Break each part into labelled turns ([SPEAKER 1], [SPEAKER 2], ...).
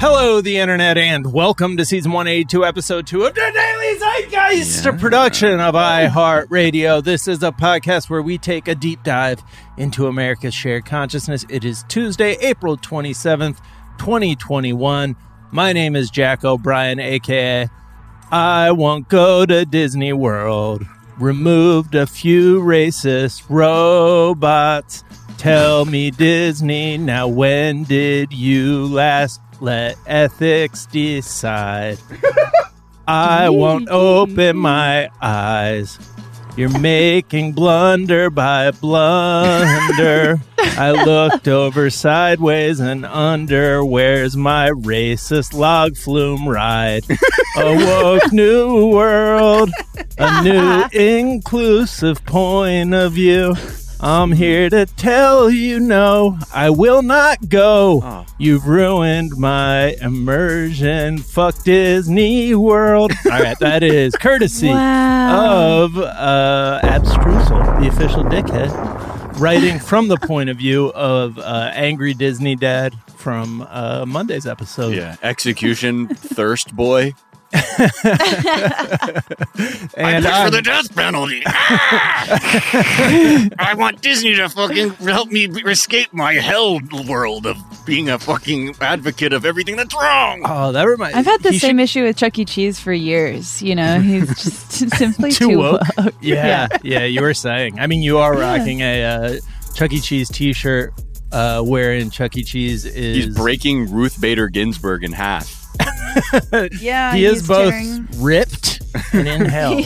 [SPEAKER 1] Hello, the internet, and welcome to season 182, episode 2 of the Daily Zeitgeist, a production of iHeartRadio. This is a podcast where we take a deep dive into America's shared consciousness. It is Tuesday, April 27th, 2021. My name is Jack O'Brien, aka I won't go to Disney World. Removed a few racist robots. Tell me, Disney, now when did you last let ethics decide? I won't open my eyes. You're making blunder by blunder. I looked over sideways and under. Where's my racist log flume ride? A woke new world, a new inclusive point of view. I'm here to tell you no, I will not go.
[SPEAKER 2] Oh.
[SPEAKER 1] You've ruined my immersion. Fuck Disney World. All right, that is courtesy
[SPEAKER 3] Wow.
[SPEAKER 1] of uh, Abstrusel, the official dickhead, writing from the point of view of uh, angry Disney dad from uh, Monday's episode.
[SPEAKER 2] Yeah, execution, thirst boy.
[SPEAKER 1] And I'm-
[SPEAKER 2] death penalty. I want Disney to fucking help me escape my hell world of being a fucking advocate of everything that's wrong.
[SPEAKER 1] oh, that reminds.
[SPEAKER 3] I've had the same
[SPEAKER 1] should-
[SPEAKER 3] issue with Chuck E. Cheese for years. You know, he's just simply
[SPEAKER 1] Too
[SPEAKER 3] too,
[SPEAKER 1] woke.
[SPEAKER 3] woke.
[SPEAKER 1] Yeah, yeah, you were saying. I mean, you are rocking a uh, Chuck E. Cheese T-shirt, uh, wherein Chuck E. Cheese is
[SPEAKER 2] He's breaking Ruth Bader Ginsburg in half.
[SPEAKER 3] Yeah,
[SPEAKER 1] He is
[SPEAKER 3] he's
[SPEAKER 1] both
[SPEAKER 3] tearing-
[SPEAKER 1] ripped and in hell.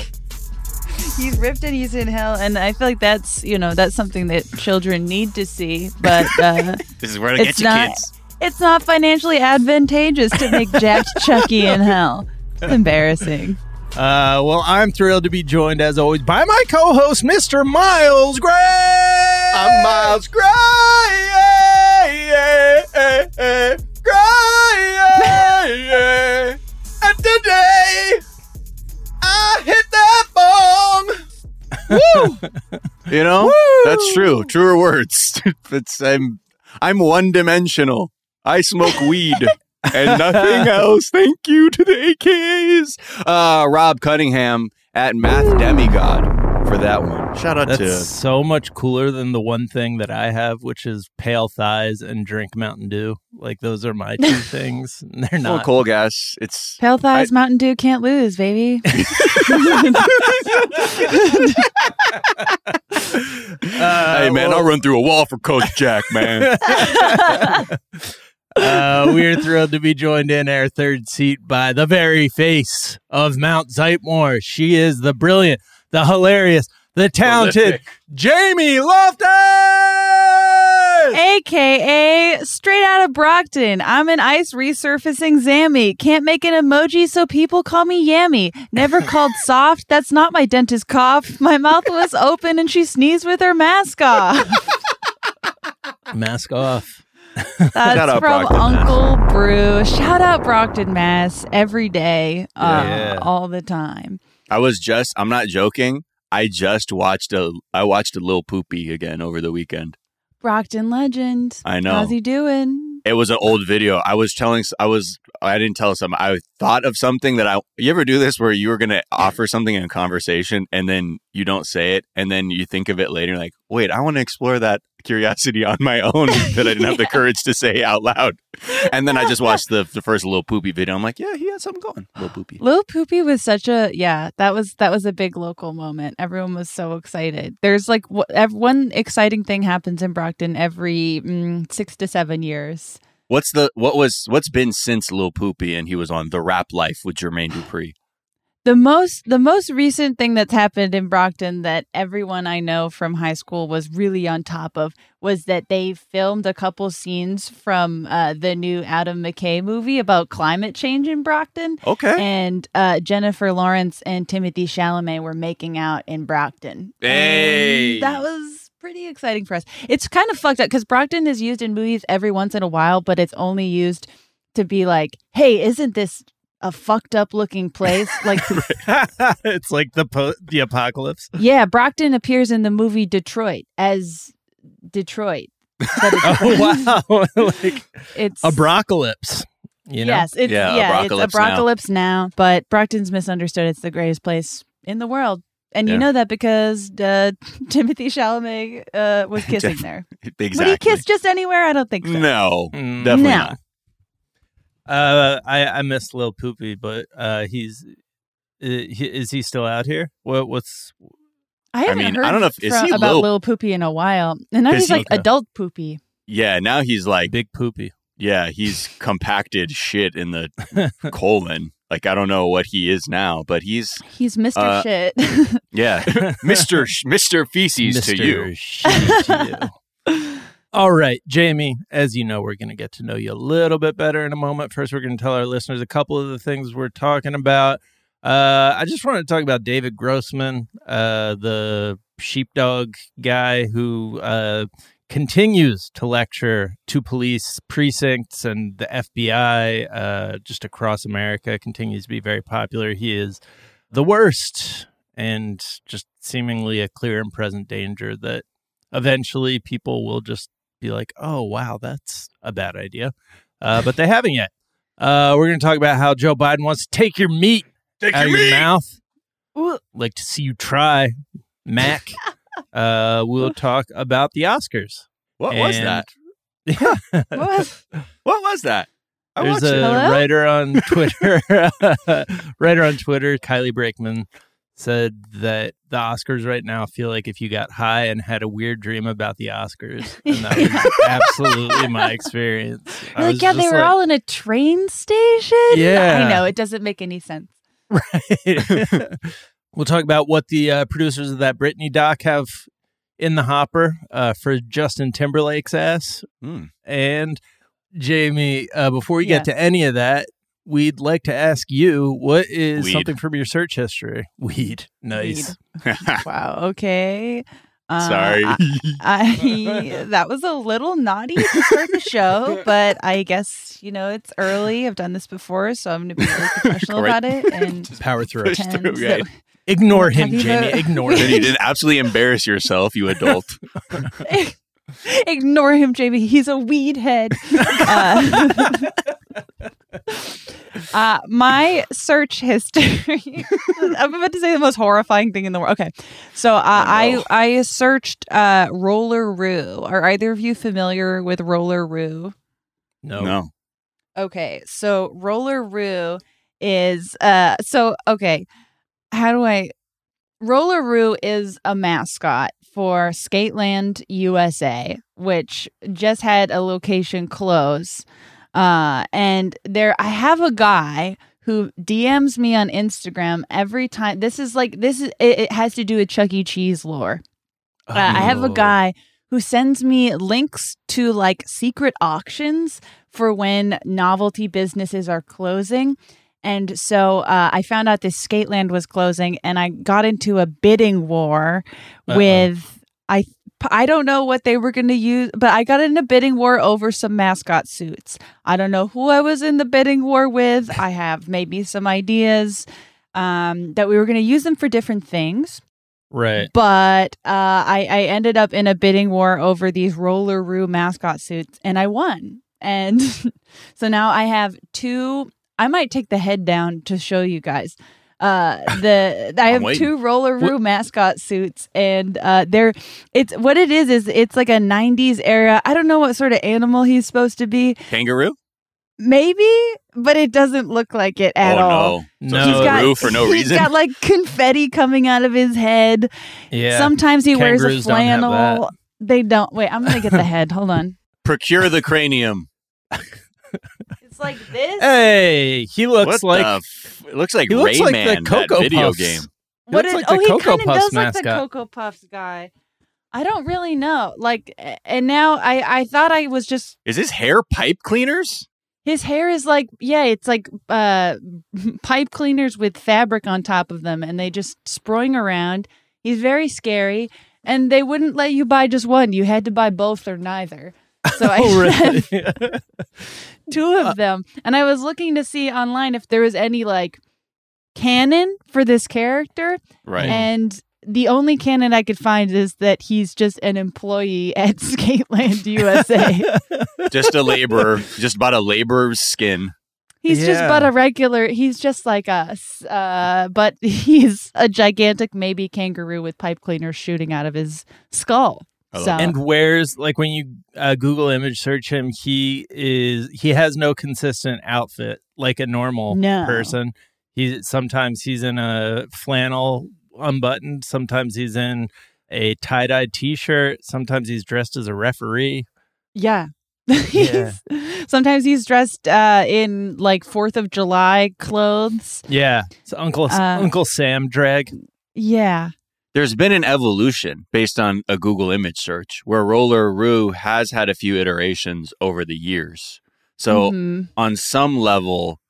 [SPEAKER 3] he's ripped and he's in hell, and I feel like that's you know that's something that children need to see, but uh,
[SPEAKER 2] This is where to
[SPEAKER 3] It's
[SPEAKER 2] get you
[SPEAKER 3] not-
[SPEAKER 2] kids.
[SPEAKER 3] it's not financially advantageous to make jacked Chucky in hell. It's embarrassing.
[SPEAKER 1] Uh, well, I'm thrilled to be joined, as always, by my co-host, Mr. Miles Gray.
[SPEAKER 2] I'm Miles
[SPEAKER 1] Gray. Gray. Woo!
[SPEAKER 2] You know,
[SPEAKER 1] Woo!
[SPEAKER 2] that's true. Truer words. it's I'm I'm one dimensional. I smoke weed and nothing else. Thank you to the AKAs. Uh, Rob Cunningham at Math Demigod for that one. Shout out
[SPEAKER 1] That's
[SPEAKER 2] to
[SPEAKER 1] so much cooler than the one thing that I have, which is pale thighs and drink Mountain Dew. Like those are my two things. and They're
[SPEAKER 2] Full
[SPEAKER 1] not.
[SPEAKER 2] coal gas. It's
[SPEAKER 3] Pale thighs, Mountain Dew can't lose, baby.
[SPEAKER 1] Uh,
[SPEAKER 2] hey man,
[SPEAKER 1] well-
[SPEAKER 2] I'll run through a wall for Coach Jack, man.
[SPEAKER 1] uh, we're thrilled to be joined in our third seat by the very face of Mount Zeitmore. She is the brilliant, the hilarious, the talented Jamie Loftus.
[SPEAKER 3] AKA straight out of Brockton. I'm an ice resurfacing Zammy. Can't make an emoji, so people call me Yammy. Never called soft. That's not my dentist cough. My mouth was open and she sneezed with her mask off.
[SPEAKER 1] Mask off.
[SPEAKER 3] That's
[SPEAKER 2] out
[SPEAKER 3] from
[SPEAKER 2] Brockton, Mass.
[SPEAKER 3] Uncle Brew. Shout out Brockton, Mass. Every day, uh,
[SPEAKER 1] Yeah.
[SPEAKER 3] all the time.
[SPEAKER 2] I was just I'm not joking. I just watched a I watched a little Poopy again over the weekend.
[SPEAKER 3] Brockton legend.
[SPEAKER 2] I know.
[SPEAKER 3] How's he doing?
[SPEAKER 2] It was an old video. I was telling, I was, I didn't tell some. I thought of something that I. You ever do this where you were going to offer something in a conversation and then you don't say it, and then you think of it later, like, wait, I want to explore that curiosity on my own that I didn't have the courage to say out loud. And then I just watched the the first little poopy video. I'm like, yeah, he had something going. Little poopy.
[SPEAKER 3] little Poopy was such a yeah. That was that was a big local moment. Everyone was so excited. There's like ev- one exciting thing happens in Brockton every mm, six to seven years.
[SPEAKER 2] What's the what was what's been since Lil Poopy and he was on The Rap Life with Jermaine Dupri?
[SPEAKER 3] The most the most recent thing that's happened in Brockton that everyone I know from high school was really on top of was that they filmed a couple scenes from uh, the new Adam McKay movie about climate change in Brockton.
[SPEAKER 2] Okay.
[SPEAKER 3] And uh, Jennifer Lawrence and Timothée Chalamet were making out in Brockton. And
[SPEAKER 2] Hey.
[SPEAKER 3] that was pretty exciting for us. It's kind of fucked up because Brockton is used in movies every once in a while, but it's only used to be like, hey, isn't this a fucked up looking place? Like,
[SPEAKER 1] it's like the po- the apocalypse.
[SPEAKER 3] yeah, Brockton appears in the movie Detroit as Detroit.
[SPEAKER 1] Oh wow! like
[SPEAKER 3] it's
[SPEAKER 1] a brocalypse. You know?
[SPEAKER 3] Yes, it's
[SPEAKER 2] Yeah,
[SPEAKER 3] yeah,
[SPEAKER 2] Apocalypse
[SPEAKER 3] it's Apocalypse now. But Brockton's misunderstood. It's the greatest place in the world, and you know that because uh, Timothée Chalamet uh, was kissing there.
[SPEAKER 2] Exactly.
[SPEAKER 3] Would he kiss just anywhere? I don't think so.
[SPEAKER 2] No,
[SPEAKER 1] Mm.
[SPEAKER 2] definitely
[SPEAKER 3] No.
[SPEAKER 2] not.
[SPEAKER 1] Uh, I I miss Lil Poopy, but uh, he's uh, is he still out here? What what's
[SPEAKER 3] I haven't
[SPEAKER 2] mean,
[SPEAKER 3] heard
[SPEAKER 2] I don't know if- is
[SPEAKER 3] from-
[SPEAKER 2] he
[SPEAKER 3] about
[SPEAKER 2] Lil-
[SPEAKER 3] Lil Poopy in a while, and now
[SPEAKER 2] Is
[SPEAKER 3] he's
[SPEAKER 2] he-
[SPEAKER 3] like adult Poopy.
[SPEAKER 2] Yeah, now he's like,
[SPEAKER 1] Big Poopy?
[SPEAKER 2] yeah, he's compacted shit in the colon. Like I don't know what he is now, but he's
[SPEAKER 3] He's Mister
[SPEAKER 2] Uh,
[SPEAKER 3] Shit.
[SPEAKER 2] yeah, Mister Mister Feces to you.
[SPEAKER 1] Shitty to you. All right, Jamie, as you know, we're going to get to know you a little bit better in a moment. First, we're going to tell our listeners a couple of the things we're talking about. Uh, I just want to talk about David Grossman, uh, the sheepdog guy who uh, continues to lecture to police precincts and the FBI uh, just across America, continues to be very popular. He is the worst and just seemingly a clear and present danger that eventually people will just be like, oh, wow, that's a bad idea. Uh, but they haven't yet. Uh, we're going to talk about how Joe Biden wants to take your meat
[SPEAKER 2] Take
[SPEAKER 1] out of
[SPEAKER 2] your
[SPEAKER 1] your
[SPEAKER 2] meat.
[SPEAKER 1] mouth.
[SPEAKER 3] Ooh.
[SPEAKER 1] Like to see you try, Mac. uh, we'll talk about the Oscars.
[SPEAKER 2] What was that?
[SPEAKER 1] Yeah.
[SPEAKER 3] What?
[SPEAKER 2] What was that? I
[SPEAKER 1] There's a.
[SPEAKER 3] Hello?
[SPEAKER 1] writer on Twitter, writer on Twitter, Kylie Brakeman said that the Oscars right now feel like if you got high and had a weird dream about the Oscars, and that was absolutely my experience.
[SPEAKER 3] You're like, yeah, they were
[SPEAKER 1] like,
[SPEAKER 3] all in a train station.
[SPEAKER 1] Yeah.
[SPEAKER 3] I know it doesn't make any sense.
[SPEAKER 1] We'll talk about what the uh, producers of that Britney doc have in the hopper uh, for Justin Timberlake's ass.
[SPEAKER 2] Hmm.
[SPEAKER 1] And Jamie, uh, before we
[SPEAKER 3] Yes.
[SPEAKER 1] get to any of that, we'd like to ask you what is
[SPEAKER 2] Weed.
[SPEAKER 1] something from your search history? Weed. Nice.
[SPEAKER 3] Wow. Okay. Uh,
[SPEAKER 2] Sorry.
[SPEAKER 3] I, I that was a little naughty to start the show, but I guess you know it's early. I've done this before, so I'm going to be really professional
[SPEAKER 2] Right.
[SPEAKER 3] about it and
[SPEAKER 1] Power through.
[SPEAKER 2] Push through,
[SPEAKER 3] that
[SPEAKER 2] right.
[SPEAKER 1] Ignore him, Jamie.
[SPEAKER 3] ever-
[SPEAKER 1] Ignore
[SPEAKER 2] then you
[SPEAKER 1] him.
[SPEAKER 2] didn't absolutely embarrass yourself, you adult.
[SPEAKER 3] Ignore him, Jamie. He's a weed head. Uh, uh, my search history. I'm about to say the most horrifying thing in the world. Okay, so uh,
[SPEAKER 2] Oh.
[SPEAKER 3] I I searched uh, Roller Roo. Are either of you familiar with Roller Roo?
[SPEAKER 1] No.
[SPEAKER 2] No.
[SPEAKER 3] Okay, so Roller Roo is uh so okay. How do I Roller Roo is a mascot for Skateland USA, which just had a location close. Uh and there I have a guy who DMs me on Instagram every time. This is like this is it, it has to do with Chuck E. Cheese lore. Uh, I have a
[SPEAKER 1] Oh.
[SPEAKER 3] guy who sends me links to like secret auctions for when novelty businesses are closing. And so uh, I found out this Skateland was closing, and I got into a bidding war
[SPEAKER 1] Uh-oh.
[SPEAKER 3] with I. I don't know what they were going to use, but I got in a bidding war over some mascot suits. I don't know who I was in the bidding war with. I have maybe some ideas um, that we were going to use them for different things
[SPEAKER 1] Right.
[SPEAKER 3] but uh, I, I ended up in a bidding war over these Roller Roo mascot suits, and I won. And so now I have two. I might take the head down to show you guys. Uh, the I have
[SPEAKER 2] waiting.
[SPEAKER 3] two Roller Roo mascot suits, and uh, they're it's what it is is it's like a '90s era. I don't know what sort of animal he's supposed to be,
[SPEAKER 2] Kangaroo?
[SPEAKER 3] maybe, but it doesn't look like it at
[SPEAKER 2] oh
[SPEAKER 3] all.
[SPEAKER 2] no. So
[SPEAKER 1] No.
[SPEAKER 2] he's
[SPEAKER 1] He's
[SPEAKER 2] got, for no
[SPEAKER 3] he's
[SPEAKER 2] reason.
[SPEAKER 3] got like confetti coming out of his head.
[SPEAKER 1] Yeah.
[SPEAKER 3] Sometimes he wears a
[SPEAKER 1] Kangaroos don't
[SPEAKER 3] flannel. They don't. Wait, I'm gonna get the head. Hold on.
[SPEAKER 2] Procure the cranium.
[SPEAKER 3] It's like this.
[SPEAKER 1] hey, he looks
[SPEAKER 2] what
[SPEAKER 1] like
[SPEAKER 2] the f- it looks like
[SPEAKER 1] he looks like
[SPEAKER 2] Rayman,
[SPEAKER 1] the
[SPEAKER 2] that
[SPEAKER 1] Cocoa
[SPEAKER 2] video
[SPEAKER 1] Puffs.
[SPEAKER 2] game.
[SPEAKER 1] He looks like the
[SPEAKER 3] oh, he
[SPEAKER 1] Cocoa
[SPEAKER 3] kind of
[SPEAKER 1] Puffs
[SPEAKER 3] does like the
[SPEAKER 1] mascot.
[SPEAKER 3] Cocoa Puffs guy. I don't really know. Like, and now I I thought I was just
[SPEAKER 2] Is his hair pipe cleaners?
[SPEAKER 3] his hair is like yeah, it's like uh pipe cleaners with fabric on top of them, and they just sproing around. He's very scary, and they wouldn't let you buy just one. You had to buy both or neither. So I
[SPEAKER 1] oh, really?
[SPEAKER 3] two of them and i was looking to see online if there was any like canon for this character
[SPEAKER 2] Right.
[SPEAKER 3] and the only canon i could find is that he's just an employee at skateland usa
[SPEAKER 2] just a laborer. just about a laborer's skin.
[SPEAKER 3] He's just
[SPEAKER 1] Yeah.
[SPEAKER 3] but a regular. He's just like us, uh, but he's a gigantic maybe kangaroo with pipe cleaners shooting out of his skull.
[SPEAKER 2] I love
[SPEAKER 3] So
[SPEAKER 1] and wears like when you uh, Google image search him, he is he has no consistent outfit like a normal
[SPEAKER 3] No.
[SPEAKER 1] person. He sometimes he's in a flannel unbuttoned, sometimes he's in a tie dye t shirt, sometimes he's dressed as a referee.
[SPEAKER 3] yeah.
[SPEAKER 1] Yeah.
[SPEAKER 3] He's- Sometimes he's dressed uh, in like Fourth of July clothes.
[SPEAKER 1] Yeah, it's Uncle
[SPEAKER 3] Uh,
[SPEAKER 1] Uncle Sam drag.
[SPEAKER 3] Yeah,
[SPEAKER 2] There's been an evolution based on a Google image search where Roller Roo has had a few iterations over the years. So
[SPEAKER 3] Mhm.
[SPEAKER 2] on some level,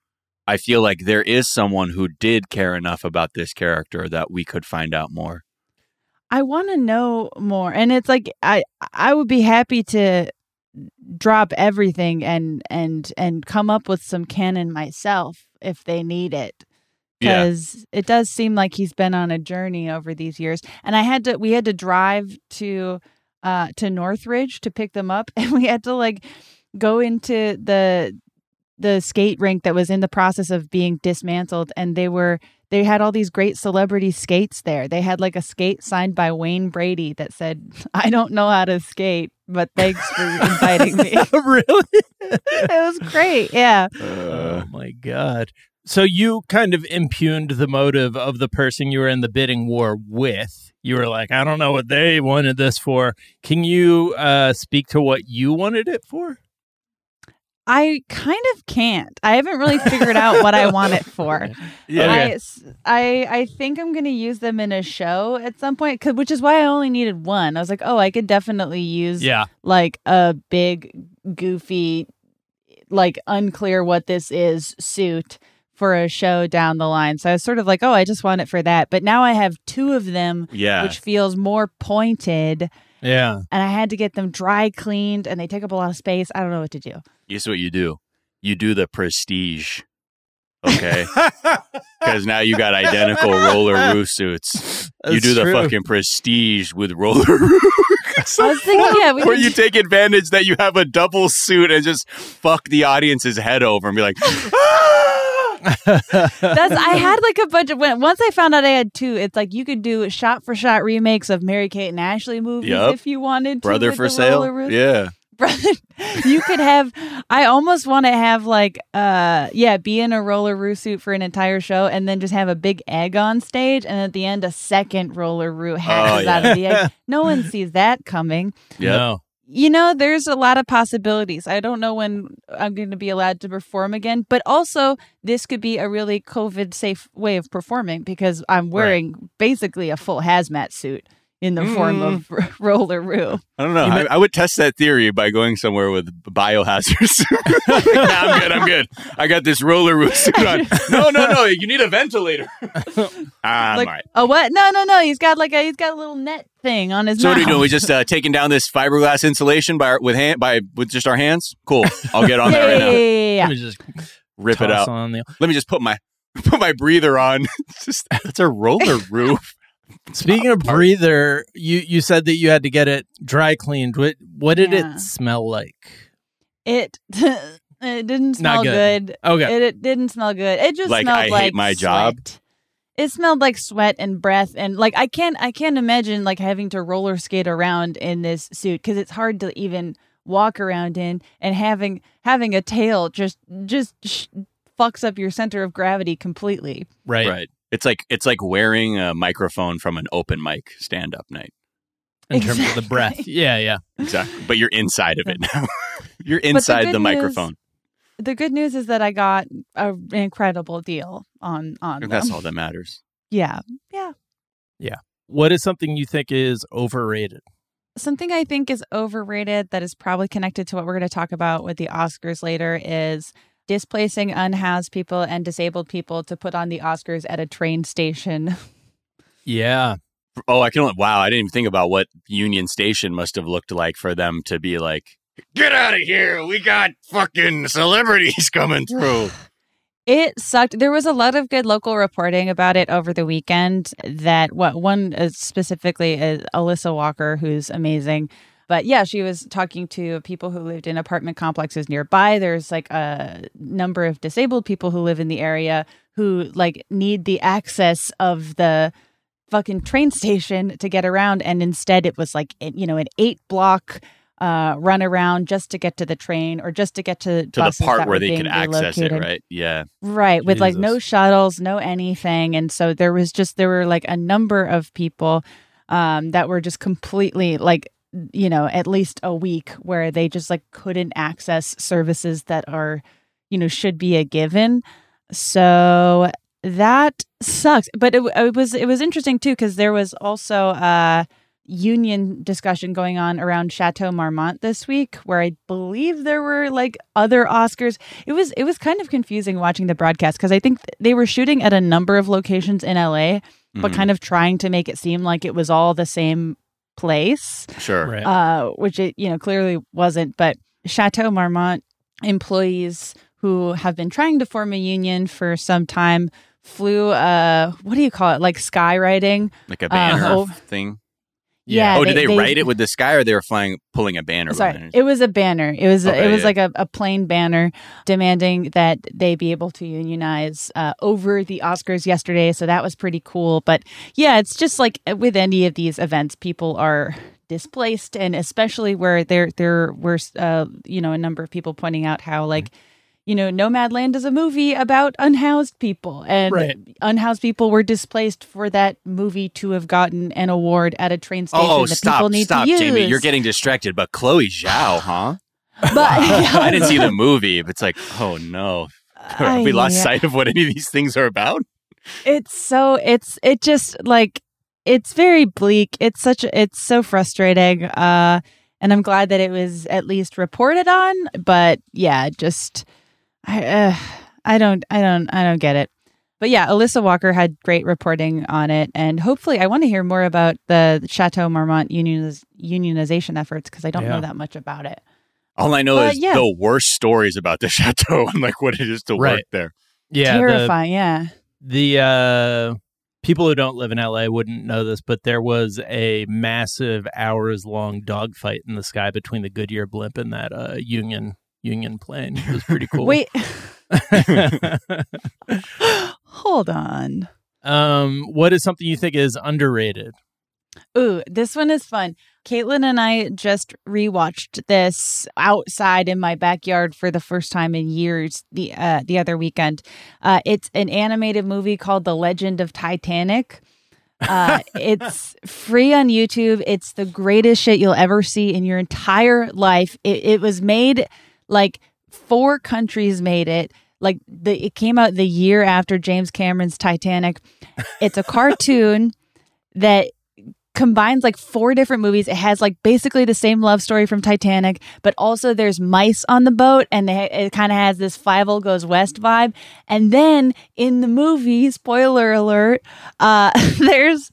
[SPEAKER 2] I feel like there is someone who did care enough about this character that we could find out more.
[SPEAKER 3] I want to know more, and it's like I I would be happy to drop everything and and and come up with some canon myself if they need it
[SPEAKER 2] Yeah.
[SPEAKER 3] because it does seem like he's been on a journey over these years and i had to we had to drive to uh to northridge to pick them up and we had to like go into the the skate rink that was in the process of being dismantled and they were they had all these great celebrity skates there they had like a skate signed by wayne brady that said i don't know how to skate but thanks for inviting me
[SPEAKER 1] really?
[SPEAKER 3] it was great yeah
[SPEAKER 1] oh my god. So you kind of impugned the motive of the person you were in the bidding war with. You were like, I don't know what they wanted this for. Can you uh, speak to what you wanted it for?
[SPEAKER 3] I kind of can't. I haven't really figured out what I want it for. I, I I think I'm gonna use them in a show at some point, 'cause- which is why I only needed one. I was like, oh, I could definitely use
[SPEAKER 1] Yeah.
[SPEAKER 3] like a big, goofy, like unclear what this is suit for a show down the line. So I was sort of like, oh, I just want it for that. But now I have two of them,
[SPEAKER 2] yeah.
[SPEAKER 3] which feels more pointed,
[SPEAKER 1] Yeah.
[SPEAKER 3] and I had to get them dry cleaned, and they take up a lot of space. I don't know what to do.
[SPEAKER 2] Guess what you do? You do the prestige. Okay. Because now you got identical roller roo suits. you
[SPEAKER 1] That's
[SPEAKER 2] do the fucking prestige with roller roo.
[SPEAKER 3] I was thinking, yeah, we
[SPEAKER 2] Where you take advantage that you have a double suit and just fuck the audience's head over and be like, "Ah!"
[SPEAKER 3] That's I had like a bunch of when once I found out I had two, it's like you could do shot for shot remakes of Mary Kate and Ashley movies
[SPEAKER 2] Yup.
[SPEAKER 3] if you wanted to.
[SPEAKER 2] brother
[SPEAKER 3] with
[SPEAKER 2] for sale. Yeah.
[SPEAKER 3] Brother, you could have I almost want to have like uh yeah, be in a roller roo suit for an entire show and then just have a big egg on stage and at the end a second roller roo hatches
[SPEAKER 2] Oh,
[SPEAKER 3] out of the egg. No one sees that coming.
[SPEAKER 2] Yep.
[SPEAKER 3] You know, there's a lot of possibilities. I don't know when I'm going to be allowed to perform again, but also this could be a really COVID safe way of performing because I'm wearing basically a full hazmat suit in the form of r- roller roo.
[SPEAKER 2] I don't know. I,
[SPEAKER 1] meant-
[SPEAKER 2] I would test that theory by going somewhere with biohazards. nah, I'm good. I'm good. I got this roller roof suit on. No, no, no. You need a ventilator. I'm
[SPEAKER 3] like,
[SPEAKER 2] all right.
[SPEAKER 3] oh what? No, no, no. He's got like a he's got a little net thing on his
[SPEAKER 2] So what are
[SPEAKER 3] mouth.
[SPEAKER 2] you doing? We just uh, taking down this fiberglass insulation by our, with hand by with just our hands. Cool. I'll get on
[SPEAKER 3] yeah,
[SPEAKER 2] that right
[SPEAKER 3] yeah,
[SPEAKER 2] now.
[SPEAKER 3] yeah, yeah, yeah.
[SPEAKER 1] Let me just
[SPEAKER 2] Rip it out.
[SPEAKER 1] on the-
[SPEAKER 2] Let me just put my put my breather on. Just that's a roller roof.
[SPEAKER 1] Speaking of breather, you you said that you had to get it dry cleaned. What what did
[SPEAKER 3] Yeah.
[SPEAKER 1] it smell like?
[SPEAKER 3] It it didn't smell
[SPEAKER 1] good.
[SPEAKER 3] good.
[SPEAKER 1] Okay.
[SPEAKER 3] It, it didn't smell good. It just
[SPEAKER 2] Like,
[SPEAKER 3] smelled
[SPEAKER 2] I hate
[SPEAKER 3] like
[SPEAKER 2] my job?
[SPEAKER 3] It smelled like sweat and breath and like I can't I can't imagine like having to roller skate around in this suit cuz it's hard to even walk around in and having having a tail just just sh- fucks up your center of gravity completely.
[SPEAKER 1] Right.
[SPEAKER 2] Right. It's like it's like wearing a microphone from an open mic stand up night.
[SPEAKER 1] In terms of the breath. Yeah, yeah.
[SPEAKER 2] Exactly. But you're inside of it now. you're inside the,
[SPEAKER 3] good news-
[SPEAKER 2] microphone.
[SPEAKER 3] The good news is that I got a, an incredible deal on on
[SPEAKER 2] And that's all that matters.
[SPEAKER 3] Yeah. Yeah. Yeah.
[SPEAKER 1] What is something you think is overrated?
[SPEAKER 3] Something I think is overrated that is probably connected to what we're going to talk about with the Oscars later is displacing unhoused people and disabled people to put on the Oscars at a train station.
[SPEAKER 1] Yeah.
[SPEAKER 2] Oh, I can only wow, I didn't even think about what Union Station must have looked like for them to be like, Get out of here. We got fucking celebrities coming through.
[SPEAKER 3] It sucked. There was a lot of good local reporting about it over the weekend. That what one uh, specifically is Alyssa Walker, who's amazing, But yeah, she was talking to people who lived in apartment complexes nearby. There's like a number of disabled people who live in the area who like need the access of the fucking train station to get around and instead it was like you know an eight block uh, run around just to get to the train or just to get to
[SPEAKER 2] to the part where they can access it, right? Yeah.
[SPEAKER 3] Right. With Jesus. like no shuttles, no anything. And so there was just, there were like a number of people um, that were just completely like, you know, at least a week where they just like couldn't access services that are, you know, should be a given. So that sucks. But it, it was, it was interesting too, because there was also, a union discussion going on around Chateau Marmont this week where I believe there were like other Oscars. It was it was kind of confusing watching the broadcast because I think they were shooting at a number of locations in LA but mm-hmm. kind of trying to make it seem like it was all the same place.
[SPEAKER 2] Sure.
[SPEAKER 3] Right. Uh, which it you know clearly wasn't, but Chateau Marmont employees who have been trying to form a union for some time flew uh what do you call it like skywriting
[SPEAKER 2] like a banner uh, thing
[SPEAKER 3] yeah.
[SPEAKER 2] oh, did they, they, write it with the sky, or they were flying, pulling a banner?
[SPEAKER 3] Sorry, it was a banner. It was okay, it was yeah. like a, a plain banner demanding that they be able to unionize uh, over the Oscars yesterday. So that was pretty cool. But yeah, it's just like with any of these events, people are displaced, and especially where there there were uh, you know a number of people pointing out how like. Mm-hmm you know, Nomadland is a movie about unhoused people, and right. unhoused people were displaced for that movie to have gotten an award at a train station
[SPEAKER 2] oh,
[SPEAKER 3] that
[SPEAKER 2] stop,
[SPEAKER 3] people need
[SPEAKER 2] stop,
[SPEAKER 3] to use.
[SPEAKER 2] Jamie, you're getting distracted. But Chloe Zhao, huh? But I didn't see the movie. But it's like, oh no, have we lost yeah. sight of what any of these things are about?
[SPEAKER 3] It's so it's it just like it's very bleak. It's such it's so frustrating. Uh, and I'm glad that it was at least reported on. But yeah, just I, uh, I don't, I don't, I don't get it. But yeah, Alyssa Walker had great reporting on it, and hopefully, I want to hear more about the Chateau Marmont unioniz- unionization efforts because I don't yeah. know that much about it.
[SPEAKER 2] All I know but, is yeah. the worst stories about the chateau and like what it is to right. work there.
[SPEAKER 1] Yeah,
[SPEAKER 3] terrifying. The, yeah,
[SPEAKER 1] the uh, people who don't live in LA wouldn't know this, but there was a massive hours long dogfight in the sky between the Goodyear blimp and that uh, Union Union plane. It was pretty cool.
[SPEAKER 3] Wait. Hold on.
[SPEAKER 1] Um, what is something you think is underrated?
[SPEAKER 3] Ooh, this one is fun. Caitlin and I just rewatched this outside in my backyard for the first time in years the uh, the other weekend. Uh, it's an animated movie called The Legend of Titanic. Uh, it's free on YouTube. It's the greatest shit you'll ever see in your entire life. It, it was made like four countries made it. Like the it came out the year after James Cameron's Titanic. It's a cartoon that combines like four different movies. It has like basically the same love story from Titanic, but also there's mice on the boat and they, it kind of has this Fievel Goes West vibe. And then in the movie, spoiler alert, uh, there's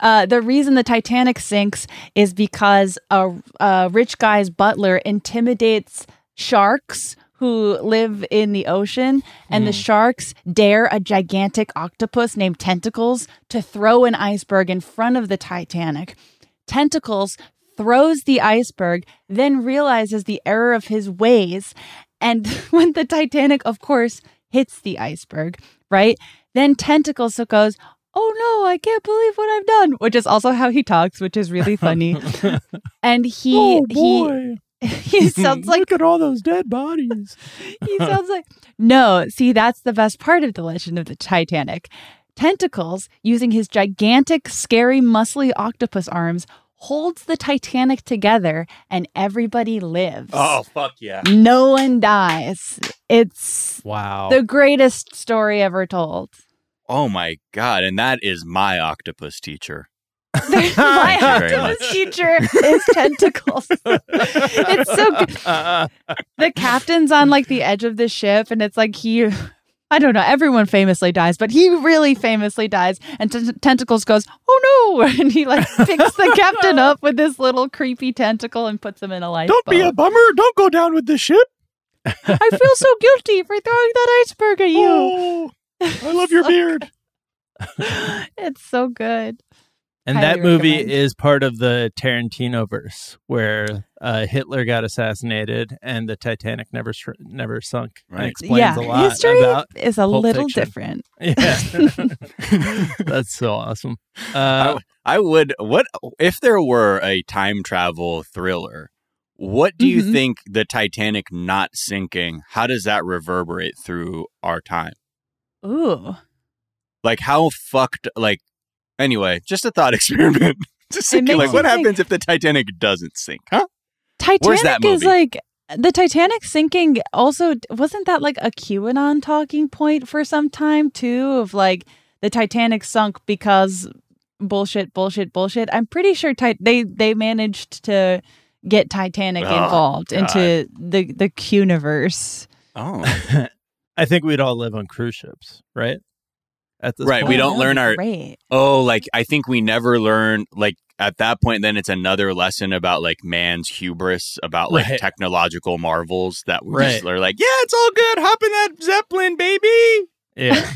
[SPEAKER 3] uh, the reason the Titanic sinks is because a, a rich guy's butler intimidates sharks who live in the ocean, and mm. the sharks dare a gigantic octopus named Tentacles to throw an iceberg in front of the Titanic. Tentacles throws the iceberg, then realizes the error of his ways. And when the Titanic, of course, hits the iceberg, right? Then Tentacles goes, Oh no, I can't believe what I've done, which is also how he talks, which is really funny. and he,
[SPEAKER 1] oh, he,
[SPEAKER 3] he sounds like
[SPEAKER 1] look at all those dead bodies.
[SPEAKER 3] he sounds like no. See, that's the best part of the Legend of the Titanic. Tentacles, using his gigantic, scary, muscly octopus arms, holds the Titanic together, and everybody lives.
[SPEAKER 2] Oh fuck yeah!
[SPEAKER 3] No one dies. It's
[SPEAKER 1] wow,
[SPEAKER 3] the greatest story ever told.
[SPEAKER 2] Oh my god! And that is my octopus teacher.
[SPEAKER 3] my octopus teacher is tentacles. it's so good. The captain's on like the edge of the ship, and it's like he. I don't know. Everyone famously dies, but he really famously dies. And t- Tentacles goes, "Oh no!" And he like picks the captain up with this little creepy tentacle and puts him in a lifeboat.
[SPEAKER 1] Don't be a bummer. Don't go down with the ship.
[SPEAKER 3] I feel so guilty for throwing that iceberg at you.
[SPEAKER 1] Oh, I love your beard.
[SPEAKER 3] it's so good.
[SPEAKER 1] And
[SPEAKER 3] Highly
[SPEAKER 1] that movie
[SPEAKER 3] recommend.
[SPEAKER 1] is part of the Tarantino verse, where uh, Hitler got assassinated and the Titanic never sh- never sunk. And
[SPEAKER 2] Right.
[SPEAKER 1] explains
[SPEAKER 3] yeah,
[SPEAKER 1] a lot
[SPEAKER 3] history
[SPEAKER 1] about.
[SPEAKER 3] is a little
[SPEAKER 1] Fiction.
[SPEAKER 3] different.
[SPEAKER 1] Yeah, that's so awesome. Uh,
[SPEAKER 2] I would what if there were a time travel thriller? What do you
[SPEAKER 3] Mhm.
[SPEAKER 2] think the Titanic not sinking? How does that reverberate through our time?
[SPEAKER 3] Ooh.
[SPEAKER 2] Like how fucked? Like anyway, just a thought experiment. just thinking, like what
[SPEAKER 3] you think-
[SPEAKER 2] happens if the Titanic doesn't sink? Huh?
[SPEAKER 3] Titanic
[SPEAKER 2] that
[SPEAKER 3] is
[SPEAKER 2] movie?
[SPEAKER 3] like the Titanic sinking also wasn't that like a QAnon talking point for some time too of like the Titanic sunk because bullshit bullshit bullshit. I'm pretty sure tit- they they managed to get Titanic
[SPEAKER 2] Oh,
[SPEAKER 3] involved
[SPEAKER 2] God.
[SPEAKER 3] into the the Quniverse.
[SPEAKER 2] Oh,
[SPEAKER 1] I think we'd all live on cruise ships, right? At this
[SPEAKER 2] Right,
[SPEAKER 1] point.
[SPEAKER 2] we don't learn our-
[SPEAKER 3] great.
[SPEAKER 2] oh, like I think we never learn. Like at that point, then it's another lesson about like man's hubris about like
[SPEAKER 1] Right.
[SPEAKER 2] technological marvels that we
[SPEAKER 1] Right.
[SPEAKER 2] just are like, yeah, it's all good. Hop in that zeppelin, baby.
[SPEAKER 1] Yeah.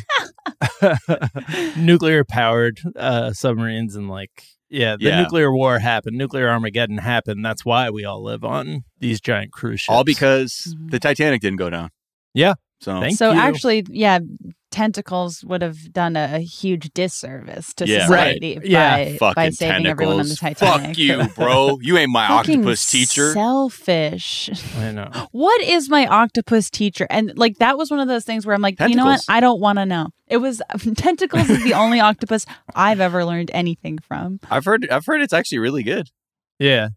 [SPEAKER 1] nuclear powered uh, submarines and like yeah, the
[SPEAKER 2] Yeah.
[SPEAKER 1] nuclear war happened, nuclear Armageddon happened. That's why we all live on these giant cruise ships.
[SPEAKER 2] All because
[SPEAKER 3] Mhm.
[SPEAKER 2] the Titanic didn't go down.
[SPEAKER 1] Yeah.
[SPEAKER 2] So
[SPEAKER 1] Thank
[SPEAKER 3] so
[SPEAKER 1] you.
[SPEAKER 3] actually, yeah, tentacles would have done a, a huge disservice to
[SPEAKER 2] Yeah.
[SPEAKER 3] society
[SPEAKER 1] Right. Yeah.
[SPEAKER 3] by,
[SPEAKER 2] fucking
[SPEAKER 3] by saving everyone on the
[SPEAKER 2] tentacles.
[SPEAKER 3] Titanic.
[SPEAKER 2] Fuck you, bro. You ain't my octopus teacher.
[SPEAKER 3] Selfish.
[SPEAKER 1] I know.
[SPEAKER 3] What is my octopus teacher? And like that was one of those things where I'm like, you know what? I don't want to know. It was tentacles is the only octopus I've ever learned anything from.
[SPEAKER 2] I've heard. I've heard it's actually really good.
[SPEAKER 1] Yeah.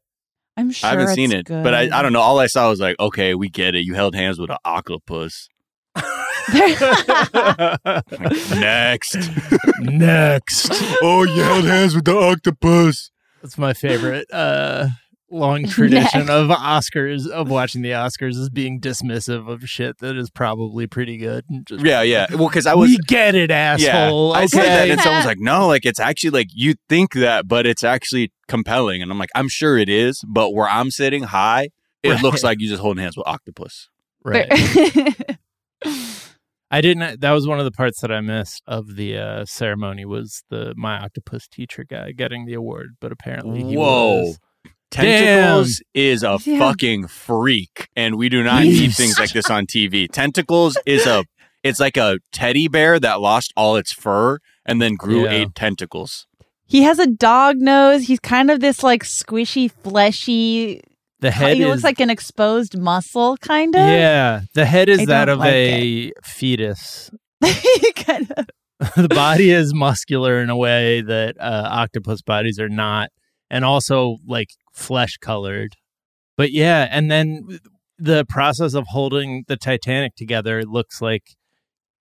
[SPEAKER 3] I'm sure
[SPEAKER 2] I haven't
[SPEAKER 3] it's
[SPEAKER 2] seen it,
[SPEAKER 3] good.
[SPEAKER 2] but I, I don't know. All I saw was like, okay, we get it. You held hands with an octopus. Next.
[SPEAKER 1] Next.
[SPEAKER 2] oh, you held hands with the octopus.
[SPEAKER 1] That's my favorite uh long tradition
[SPEAKER 3] Next.
[SPEAKER 1] of Oscars of watching the Oscars is being dismissive of shit that is probably pretty good. And just
[SPEAKER 2] Yeah, yeah. Well, because I was.
[SPEAKER 1] we get it,
[SPEAKER 2] Yeah,
[SPEAKER 1] asshole.
[SPEAKER 2] I said that,
[SPEAKER 1] okay.
[SPEAKER 2] and someone's like, "No, like it's actually like you think that, but it's actually compelling." And I'm like, "I'm sure it is, but where I'm sitting high, it
[SPEAKER 1] Right.
[SPEAKER 2] looks like you just holding hands with octopus."
[SPEAKER 1] right. I didn't. That was one of the parts that I missed of the uh, ceremony. Was the my octopus teacher guy getting the award? But apparently, he
[SPEAKER 2] Whoa.
[SPEAKER 1] was.
[SPEAKER 2] Tentacles is a
[SPEAKER 3] Yeah.
[SPEAKER 2] fucking freak, and we do not need things like this on TV. Tentacles is a, it's like a teddy bear that lost all its fur and then grew
[SPEAKER 1] Yeah.
[SPEAKER 2] eight tentacles.
[SPEAKER 3] he has a dog nose. He's kind of this like squishy, fleshy.
[SPEAKER 1] The head
[SPEAKER 3] he
[SPEAKER 1] is
[SPEAKER 3] looks like an exposed muscle, kind of.
[SPEAKER 1] yeah. The head is
[SPEAKER 3] I
[SPEAKER 1] that of
[SPEAKER 3] like
[SPEAKER 1] a fetus.
[SPEAKER 3] kind of.
[SPEAKER 1] the body is muscular in a way that uh, octopus bodies are not, and also like flesh colored. But yeah, and then the process of holding the Titanic together looks like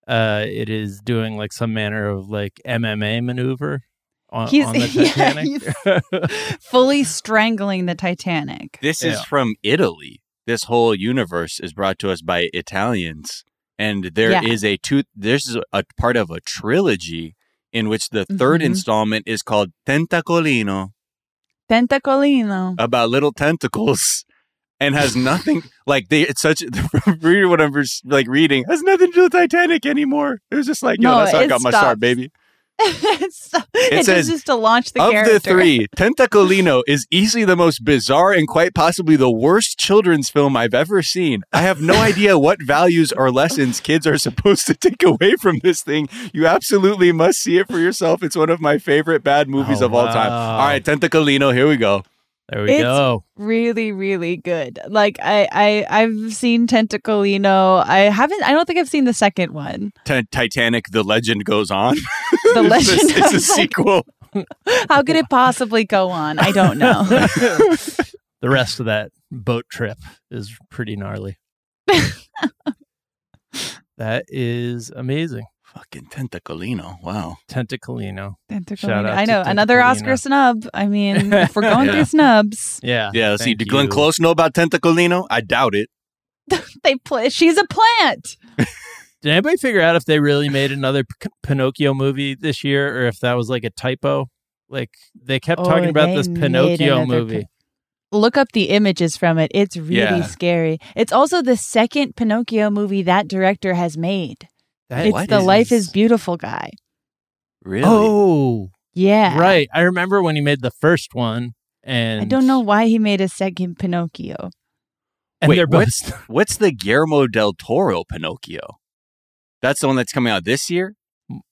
[SPEAKER 1] uh, it is doing like some manner of like MMA maneuver on,
[SPEAKER 3] He's-
[SPEAKER 1] on the
[SPEAKER 3] yeah,
[SPEAKER 1] Titanic.
[SPEAKER 3] fully strangling the Titanic.
[SPEAKER 2] This is from Italy. This whole universe is brought to us by Italians, and there is
[SPEAKER 3] Yeah.
[SPEAKER 2] a two. This is a part of a trilogy in which the 3rd
[SPEAKER 3] Mhm.
[SPEAKER 2] installment is called Tentacolino,
[SPEAKER 3] Tentacolino.
[SPEAKER 2] about little tentacles. And has nothing like they. It's such reading what I'm res- like reading has nothing to do with Titanic anymore. It was just like, yo,
[SPEAKER 3] No,
[SPEAKER 2] that's how I
[SPEAKER 3] it
[SPEAKER 2] got my start, baby.
[SPEAKER 3] it's it
[SPEAKER 2] says,
[SPEAKER 3] just to launch the
[SPEAKER 2] of
[SPEAKER 3] character.
[SPEAKER 2] the three, Tentacolino is easily the most bizarre and quite possibly the worst children's film I've ever seen. I have no idea what values or lessons kids are supposed to take away from this thing. You absolutely must see it for yourself. It's one of my favorite bad movies
[SPEAKER 1] Oh,
[SPEAKER 2] of all time. All right, Tentacolino, here we go.
[SPEAKER 1] There we
[SPEAKER 3] It's-
[SPEAKER 1] go.
[SPEAKER 3] really really good like i i i've seen tentacolino i haven't i don't think i've seen the second one
[SPEAKER 2] Ti- Titanic, The Legend Goes On.
[SPEAKER 3] The
[SPEAKER 2] It's a-
[SPEAKER 3] Legend
[SPEAKER 2] It's a
[SPEAKER 3] goes on.
[SPEAKER 2] sequel.
[SPEAKER 3] how could it possibly go on i don't know
[SPEAKER 1] the rest of that boat trip is pretty gnarly. that is amazing.
[SPEAKER 2] Fucking Tentacolino. Wow.
[SPEAKER 1] Tentacolino.
[SPEAKER 3] Tentacolino. I know another oscar snub i mean if we're going
[SPEAKER 1] Yeah.
[SPEAKER 3] through snubs
[SPEAKER 1] Yeah.
[SPEAKER 2] Yeah, let's see.
[SPEAKER 1] thank
[SPEAKER 2] Did Glenn
[SPEAKER 1] you.
[SPEAKER 2] Close know about Tentacolino? I doubt it.
[SPEAKER 3] they play she's a plant
[SPEAKER 1] Did anybody figure out if they really made another P- Pinocchio movie this year or if that was like a typo? Like they kept
[SPEAKER 3] Oh,
[SPEAKER 1] talking about this Pinocchio movie.
[SPEAKER 3] Pin- look up the images from it it's really
[SPEAKER 2] Yeah.
[SPEAKER 3] scary it's also the second pinocchio movie that director has made
[SPEAKER 1] That
[SPEAKER 3] it's
[SPEAKER 2] what
[SPEAKER 3] the life
[SPEAKER 1] is-
[SPEAKER 3] is beautiful guy
[SPEAKER 2] Really?
[SPEAKER 1] Oh,
[SPEAKER 3] Yeah.
[SPEAKER 1] Right. I remember when he made the first one, and
[SPEAKER 3] I don't know why he made a second Pinocchio.
[SPEAKER 1] And
[SPEAKER 2] Wait,
[SPEAKER 1] both
[SPEAKER 2] what's what's the Guillermo del Toro Pinocchio? That's the one that's coming out this year.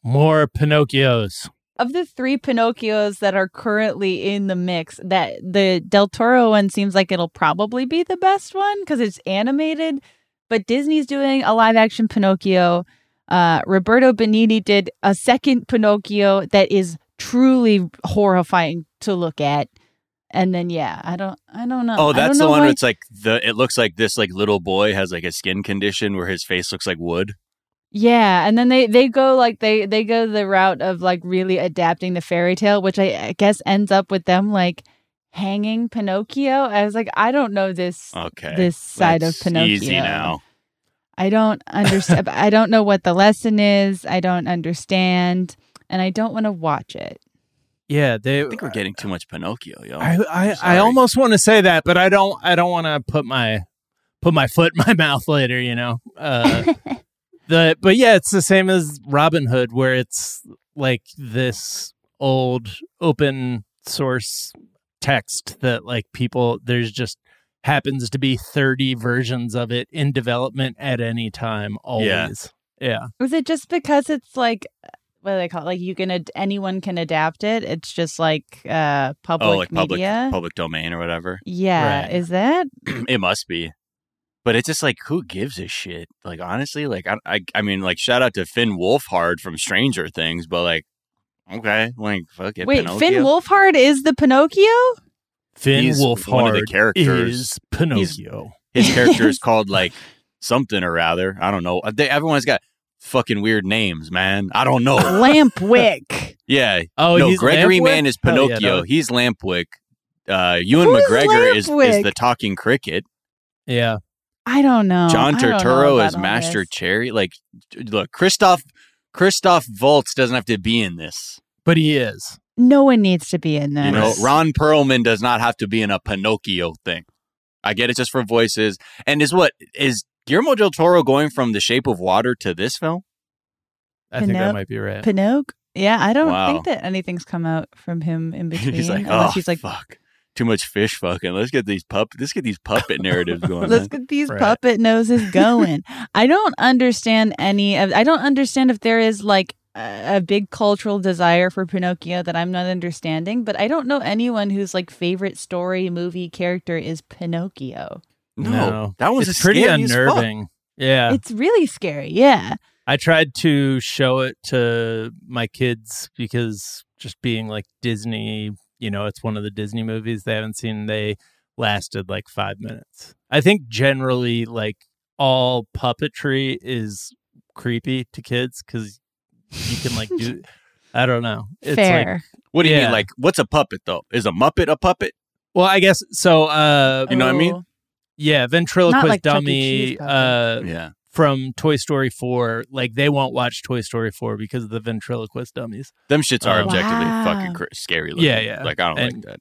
[SPEAKER 1] more Pinocchios.
[SPEAKER 3] Of the three Pinocchios that are currently in the mix, that the Del Toro one seems like it'll probably be the best one because it's animated. But Disney's doing a live action Pinocchio. Uh, Roberto Benigni did a second Pinocchio that is truly horrifying to look at. And then yeah, I don't, I don't know.
[SPEAKER 2] Oh,
[SPEAKER 3] I don't
[SPEAKER 2] that's the one
[SPEAKER 3] why-
[SPEAKER 2] where it's like the. It looks like this like little boy has like a skin condition where his face looks like wood.
[SPEAKER 3] Yeah, and then they they go like they they go the route of like really adapting the fairy tale, which I, I guess ends up with them like hanging Pinocchio. I was like, I don't know this
[SPEAKER 2] Okay,
[SPEAKER 3] this side of Pinocchio.
[SPEAKER 2] Easy now.
[SPEAKER 3] I don't understand. I don't know what the lesson is. I don't understand, and I don't want to watch it.
[SPEAKER 1] Yeah, they.
[SPEAKER 2] I think we're getting too much Pinocchio, yo.
[SPEAKER 1] I I, I almost want to say that, but I don't. I don't want to put my put my foot in my mouth later. You know. Uh, the but yeah, it's the same as Robin Hood, where it's like this old open source text that like people there's just happens to be 30 versions of it in development at any time always yeah
[SPEAKER 3] Was it just because it's like what do they call it? Like you can ad- anyone can adapt it? It's just like uh public
[SPEAKER 2] oh, like public public domain or whatever.
[SPEAKER 3] yeah,
[SPEAKER 1] Right.
[SPEAKER 3] is that?
[SPEAKER 2] it must be. But it's just like who gives a shit? Like honestly, like I, I, I mean, like shout out to Finn Wolfhard from Stranger Things, but like, okay, like fuck it.
[SPEAKER 3] Wait,
[SPEAKER 2] Pinocchio.
[SPEAKER 3] Finn Wolfhard is the Pinocchio?
[SPEAKER 1] Finn
[SPEAKER 2] He's
[SPEAKER 1] Wolfhard
[SPEAKER 2] one of the characters.
[SPEAKER 1] is Pinocchio.
[SPEAKER 2] His character is called like something or rather. I don't know. They, everyone's got fucking weird names, man. I don't know.
[SPEAKER 3] Lampwick.
[SPEAKER 2] yeah.
[SPEAKER 1] Oh,
[SPEAKER 2] no,
[SPEAKER 1] he's
[SPEAKER 2] Gregory
[SPEAKER 1] Lampwick?
[SPEAKER 2] Man is
[SPEAKER 1] Hell yeah,
[SPEAKER 2] Pinocchio.
[SPEAKER 1] no.
[SPEAKER 2] He's Lampwick. Uh, Ewan
[SPEAKER 3] Who's
[SPEAKER 2] McGregor is, is
[SPEAKER 3] Lampwick?
[SPEAKER 2] the talking cricket.
[SPEAKER 1] yeah
[SPEAKER 3] I don't know.
[SPEAKER 2] John
[SPEAKER 3] I know
[SPEAKER 2] Turturro is Master
[SPEAKER 3] this.
[SPEAKER 2] Cherry. Like, look, Christoph Christoph Waltz doesn't have to be in this.
[SPEAKER 1] but he is
[SPEAKER 3] No one needs to be in this.
[SPEAKER 2] You know, Ron Perlman does not have to be in a Pinocchio thing. I get it just for voices. And is what is Guillermo del Toro going from The Shape of Water to this film?
[SPEAKER 1] i think that might be right
[SPEAKER 3] Pinocchio. Yeah, I don't
[SPEAKER 2] Wow.
[SPEAKER 3] think that anything's come out from him in between.
[SPEAKER 2] he's like, oh,
[SPEAKER 3] he's like,
[SPEAKER 2] fuck, too much fish fucking. Let's get these pup. Let's get these puppet narratives going.
[SPEAKER 3] let's
[SPEAKER 2] man.
[SPEAKER 3] get these
[SPEAKER 1] Right.
[SPEAKER 3] puppet noses going. I don't understand any of. I don't understand if there is like a, a big cultural desire for Pinocchio that I'm not understanding. But I don't know anyone whose like favorite story, movie, character is Pinocchio.
[SPEAKER 2] no, that was
[SPEAKER 1] it's pretty
[SPEAKER 2] scary as
[SPEAKER 1] unnerving yeah
[SPEAKER 3] It's really scary. Yeah.
[SPEAKER 1] I tried to show it to my kids because just being like Disney, you know, it's one of the Disney movies they haven't seen. They lasted like five minutes. I think generally, like all puppetry is creepy to kids because you can like do. I don't know. It's
[SPEAKER 3] Fair.
[SPEAKER 1] like
[SPEAKER 2] What do you
[SPEAKER 1] Yeah.
[SPEAKER 2] mean? Like, what's a puppet though? Is a Muppet a puppet?
[SPEAKER 1] well, I guess so. Uh,
[SPEAKER 2] You know what I mean?
[SPEAKER 3] Oh.
[SPEAKER 1] yeah, ventriloquist
[SPEAKER 3] like
[SPEAKER 1] dummy. Uh,
[SPEAKER 2] Yeah.
[SPEAKER 1] from Toy Story 4, like they won't watch Toy Story 4 because of the ventriloquist dummies.
[SPEAKER 2] Them shits are
[SPEAKER 1] Oh.
[SPEAKER 2] objectively
[SPEAKER 3] Wow.
[SPEAKER 2] fucking cr- scary. Looking.
[SPEAKER 1] Yeah, yeah.
[SPEAKER 2] Like I don't
[SPEAKER 1] And-
[SPEAKER 2] like that.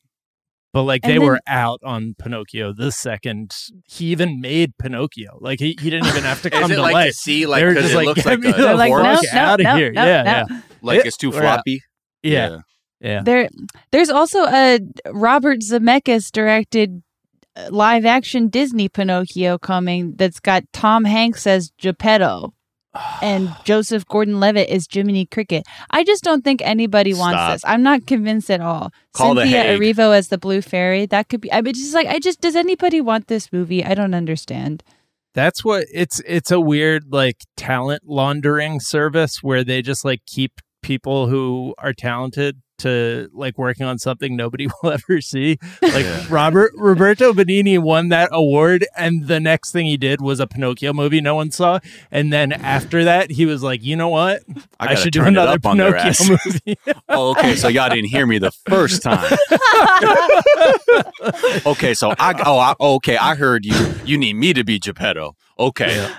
[SPEAKER 1] But like
[SPEAKER 3] And
[SPEAKER 1] they
[SPEAKER 3] then-
[SPEAKER 1] were out on Pinocchio the second he even made Pinocchio. Like he, he didn't even have to come
[SPEAKER 2] Is it
[SPEAKER 1] to
[SPEAKER 2] like
[SPEAKER 1] life.
[SPEAKER 2] to see like
[SPEAKER 1] They were
[SPEAKER 2] because
[SPEAKER 1] just
[SPEAKER 2] it
[SPEAKER 1] like,
[SPEAKER 2] looks
[SPEAKER 1] "Get
[SPEAKER 2] like
[SPEAKER 1] me
[SPEAKER 2] a,
[SPEAKER 3] They're like,
[SPEAKER 1] horse
[SPEAKER 3] no,
[SPEAKER 1] horse
[SPEAKER 3] no,
[SPEAKER 1] outta
[SPEAKER 3] no,
[SPEAKER 1] here.
[SPEAKER 3] no,
[SPEAKER 1] Yeah,
[SPEAKER 3] no.
[SPEAKER 1] yeah.
[SPEAKER 2] like it's too floppy.
[SPEAKER 1] Yeah, yeah.
[SPEAKER 3] There, there's also a Robert Zemeckis directed uh, live action Disney Pinocchio coming that's got Tom Hanks as Geppetto and Joseph Gordon-Levitt is Jiminy Cricket. I just don't think anybody wants
[SPEAKER 2] Stop.
[SPEAKER 3] this. I'm not convinced at all.
[SPEAKER 2] Call
[SPEAKER 3] Cynthia
[SPEAKER 2] Hague.
[SPEAKER 3] Erivo as the Blue Fairy. That could be. I mean, just like I just does anybody want this movie? I don't understand.
[SPEAKER 1] That's what it's it's a weird like talent laundering service where they just like keep people who are talented to like working on something nobody will ever see. Like
[SPEAKER 2] Yeah.
[SPEAKER 1] Robert Roberto Benigni won that award and the next thing he did was a Pinocchio movie no one saw and then after that he was like, "You know what?
[SPEAKER 2] I,
[SPEAKER 1] I, should do another Pinocchio movie."
[SPEAKER 2] oh, okay. So y'all didn't hear me the first time. okay, so I oh I, okay I heard you. You need me to be Geppetto. Okay,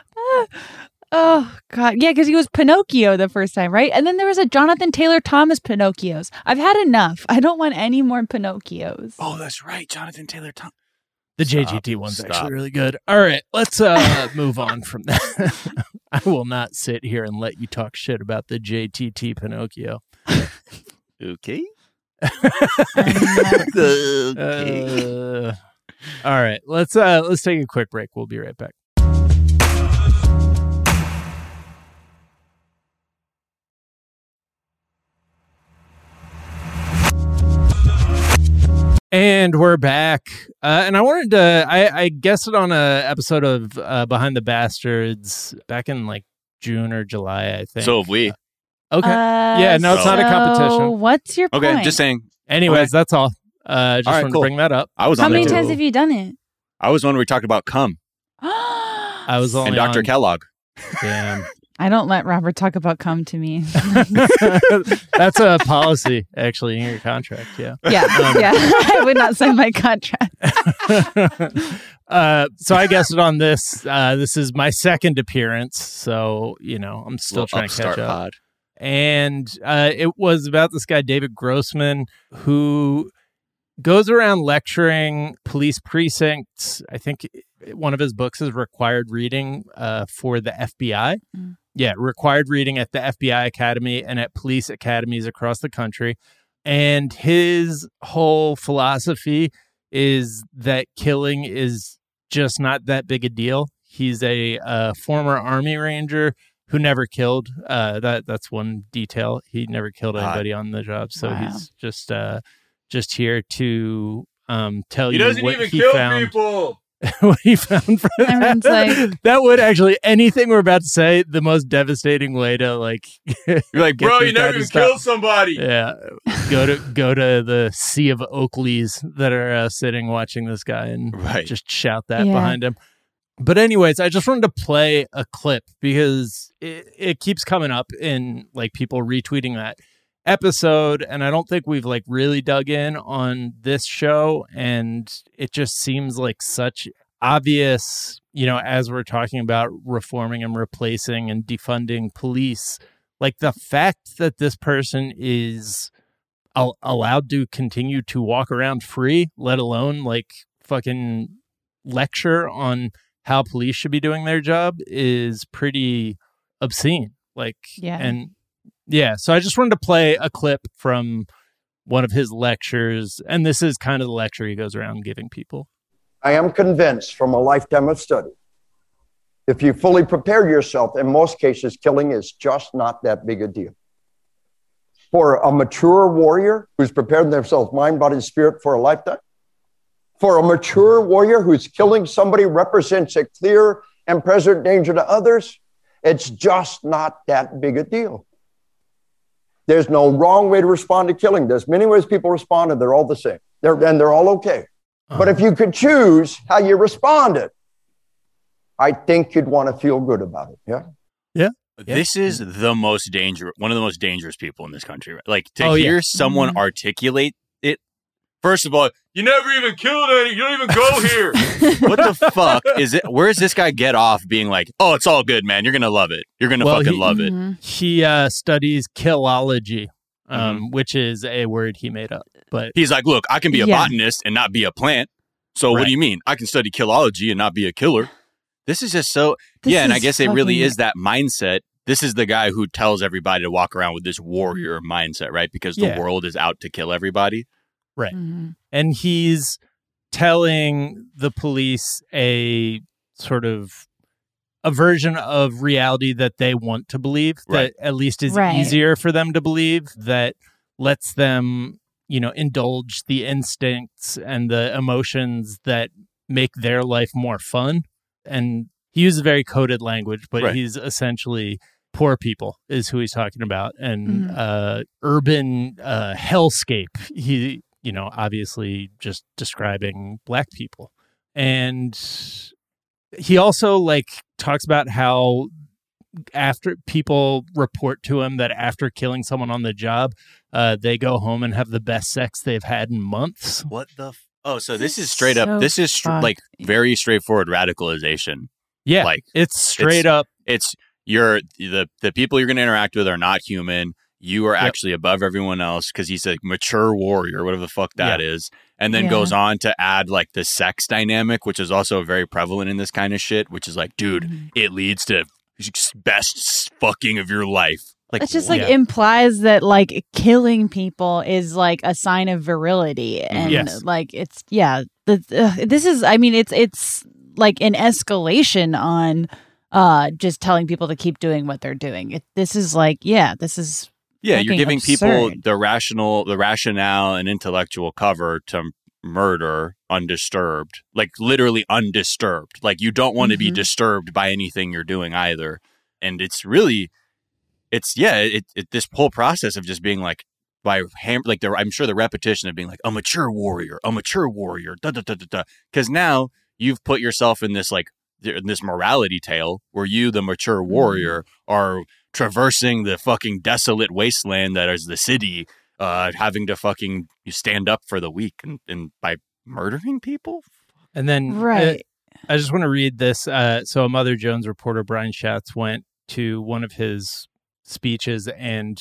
[SPEAKER 3] Oh God, yeah, because he was Pinocchio the first time, right? And then there was a Jonathan Taylor Thomas Pinocchios. I've had enough. I don't want any more Pinocchios.
[SPEAKER 2] Oh, that's right, Jonathan Taylor Thomas.
[SPEAKER 1] The
[SPEAKER 2] Stop,
[SPEAKER 1] JGT one's
[SPEAKER 2] stop.
[SPEAKER 1] actually really good. All right, let's uh move on from that. I will not sit here and let you talk shit about the JTT Pinocchio.
[SPEAKER 2] Okay. Okay.
[SPEAKER 1] Uh, all right, let's uh let's take a quick break. We'll be right back. And we're back. Uh, and I wanted to, I, I guessed it on a episode of uh, Behind the Bastards back in like June or July, I think.
[SPEAKER 2] so have we.
[SPEAKER 1] okay.
[SPEAKER 3] Uh,
[SPEAKER 1] Yeah, no,
[SPEAKER 2] it's not
[SPEAKER 1] a
[SPEAKER 3] so
[SPEAKER 1] competition.
[SPEAKER 3] What's your
[SPEAKER 2] Okay,
[SPEAKER 3] point?
[SPEAKER 2] just saying.
[SPEAKER 1] Anyways,
[SPEAKER 2] okay.
[SPEAKER 1] that's all. Uh, just
[SPEAKER 2] All right,
[SPEAKER 1] wanted
[SPEAKER 2] cool.
[SPEAKER 1] to bring that up.
[SPEAKER 2] I was
[SPEAKER 3] How
[SPEAKER 2] on
[SPEAKER 3] many
[SPEAKER 2] there too.
[SPEAKER 3] times have you done it?
[SPEAKER 2] I was one where we talked about cum
[SPEAKER 1] I
[SPEAKER 3] I
[SPEAKER 1] was only
[SPEAKER 2] and Dr.
[SPEAKER 1] on-
[SPEAKER 2] Kellogg.
[SPEAKER 1] Damn.
[SPEAKER 3] I don't let Robert talk about come to me.
[SPEAKER 1] That's a policy, actually, in your contract. Yeah.
[SPEAKER 3] yeah,
[SPEAKER 1] Um,
[SPEAKER 3] yeah. I would not sign my contract.
[SPEAKER 1] uh, so I guessed it on this. Uh, this is my second appearance, so you know I'm still trying to catch up.
[SPEAKER 2] pod.
[SPEAKER 1] And uh, it was about this guy David Grossman who goes around lecturing police precincts. I think one of his books is required reading uh, for the FBI.
[SPEAKER 3] Mm.
[SPEAKER 1] Yeah, required reading at the FBI Academy and at police academies across the country. And his whole philosophy is that killing is just not that big a deal. He's a uh, former Army Ranger who never killed. Uh, that that's one detail. He never killed anybody on the job, so
[SPEAKER 3] Wow.
[SPEAKER 1] he's just uh, just here to um, tell
[SPEAKER 2] He
[SPEAKER 1] you
[SPEAKER 2] He
[SPEAKER 1] doesn't
[SPEAKER 2] even
[SPEAKER 1] he
[SPEAKER 2] kill
[SPEAKER 1] found.
[SPEAKER 2] people.
[SPEAKER 1] what he found from
[SPEAKER 3] Everyone's
[SPEAKER 1] that.
[SPEAKER 3] like-
[SPEAKER 1] that would actually anything we're about to say the most devastating way to like
[SPEAKER 2] You're like, bro, you
[SPEAKER 1] guy
[SPEAKER 2] never
[SPEAKER 1] to
[SPEAKER 2] even
[SPEAKER 1] stop."
[SPEAKER 2] killed somebody.
[SPEAKER 1] yeah go to go to the sea of Oakleys that are uh, sitting watching this guy and
[SPEAKER 2] Right.
[SPEAKER 1] just shout that
[SPEAKER 3] Yeah.
[SPEAKER 1] behind him. But anyways, I just wanted to play a clip because it, it keeps coming up in like people retweeting that episode and I don't think we've like really dug in on this show and it just seems like such obvious, you know, as we're talking about reforming and replacing and defunding police, like the fact that this person is al- allowed to continue to walk around free, let alone like fucking lecture on how police should be doing their job is pretty obscene. Like,
[SPEAKER 3] Yeah.
[SPEAKER 1] and yeah, so I just wanted to play a clip from one of his lectures, and this is kind of the lecture he goes around giving people.
[SPEAKER 4] I am convinced from a lifetime of study, if you fully prepare yourself, in most cases, killing is just not that big a deal. For a mature warrior who's prepared themselves, mind, body, and spirit for a lifetime, for a mature warrior who's killing somebody represents a clear and present danger to others, it's just not that big a deal. There's no wrong way to respond to killing. There's many ways people respond, and they're all the same. They're, and they're all okay. But if you could choose how you responded, I think you'd want to feel good about it. Yeah. Yeah.
[SPEAKER 2] This is the most dangerous, one of the most dangerous people in this country. right? Like to
[SPEAKER 1] Oh, yeah.
[SPEAKER 2] hear someone
[SPEAKER 3] Mhm.
[SPEAKER 2] articulate it. First of all, you never even killed any. You don't even go here. what the fuck is it? Where does this guy get off being like, "Oh, it's all good, man. You're gonna love it. You're gonna
[SPEAKER 1] Well,
[SPEAKER 2] fucking
[SPEAKER 1] he-
[SPEAKER 2] love it."
[SPEAKER 3] Mhm.
[SPEAKER 1] He uh, studies killology, um,
[SPEAKER 2] Mm-hmm.
[SPEAKER 1] which is a word he made up. But
[SPEAKER 2] He's like, "Look, I can be a
[SPEAKER 3] Yeah.
[SPEAKER 2] botanist and not be a plant. So what do you mean? I can study killology and not be a killer." This is just so
[SPEAKER 3] This
[SPEAKER 2] yeah, and I guess it really is that mindset. This is the guy who tells everybody to walk around with this warrior mindset, right? Because the
[SPEAKER 1] Yeah.
[SPEAKER 2] world is out to kill everybody.
[SPEAKER 3] Mhm.
[SPEAKER 1] and he's telling the police a sort of a version of reality that they want to believe
[SPEAKER 2] Right.
[SPEAKER 1] that at least is
[SPEAKER 3] Right.
[SPEAKER 1] easier for them to believe that lets them you know indulge the instincts and the emotions that make their life more fun and he uses very coded language but
[SPEAKER 2] Right.
[SPEAKER 1] he's essentially poor people is who he's talking about and
[SPEAKER 3] Mhm.
[SPEAKER 1] uh urban uh hellscape he you know obviously just describing black people and he also like talks about how after people report to him that after killing someone on the job uh they go home and have the best sex they've had in months
[SPEAKER 2] What the? F- oh, so this
[SPEAKER 3] This
[SPEAKER 2] is
[SPEAKER 3] is
[SPEAKER 2] straight
[SPEAKER 3] so
[SPEAKER 2] up. This is str- like very straightforward radicalization.
[SPEAKER 1] yeah
[SPEAKER 2] Like,
[SPEAKER 1] it's straight
[SPEAKER 2] it's-
[SPEAKER 1] up
[SPEAKER 2] It's you're the the people you're going to interact with are not human. You are
[SPEAKER 1] Yep.
[SPEAKER 2] actually above everyone else because he's a mature warrior, whatever the fuck that is, and then
[SPEAKER 3] Yeah.
[SPEAKER 2] goes on to add like the sex dynamic, which is also very prevalent in this kind of shit. Which is like, dude,
[SPEAKER 3] Mhm.
[SPEAKER 2] it leads to best fucking of your life. Like
[SPEAKER 3] It just like
[SPEAKER 1] Yeah.
[SPEAKER 3] implies that like killing people is like a sign of virility, and
[SPEAKER 1] Yes.
[SPEAKER 3] like it's yeah. The, uh, this is, I mean, it's it's like an escalation on uh just telling people to keep doing what they're doing. It, this is like yeah, this is
[SPEAKER 2] yeah, you're giving people the rational, the rationale and intellectual cover to murder undisturbed, like literally undisturbed. Like you don't want to be
[SPEAKER 3] Mhm.
[SPEAKER 2] disturbed by anything you're doing either. And it's really, it's yeah, it, it this whole process of just being like by ham, like the I'm sure the repetition of being like a mature warrior, a mature warrior, da da da da da. Because now you've put yourself in this like in this morality tale where you, the mature warrior, are traversing the fucking desolate wasteland that is the city, uh, having to fucking stand up for the weak and, and by murdering people.
[SPEAKER 1] And then uh,
[SPEAKER 3] right.
[SPEAKER 1] I just want to read this. Uh, so, a Mother Jones reporter, Bryan Schatz, went to one of his speeches and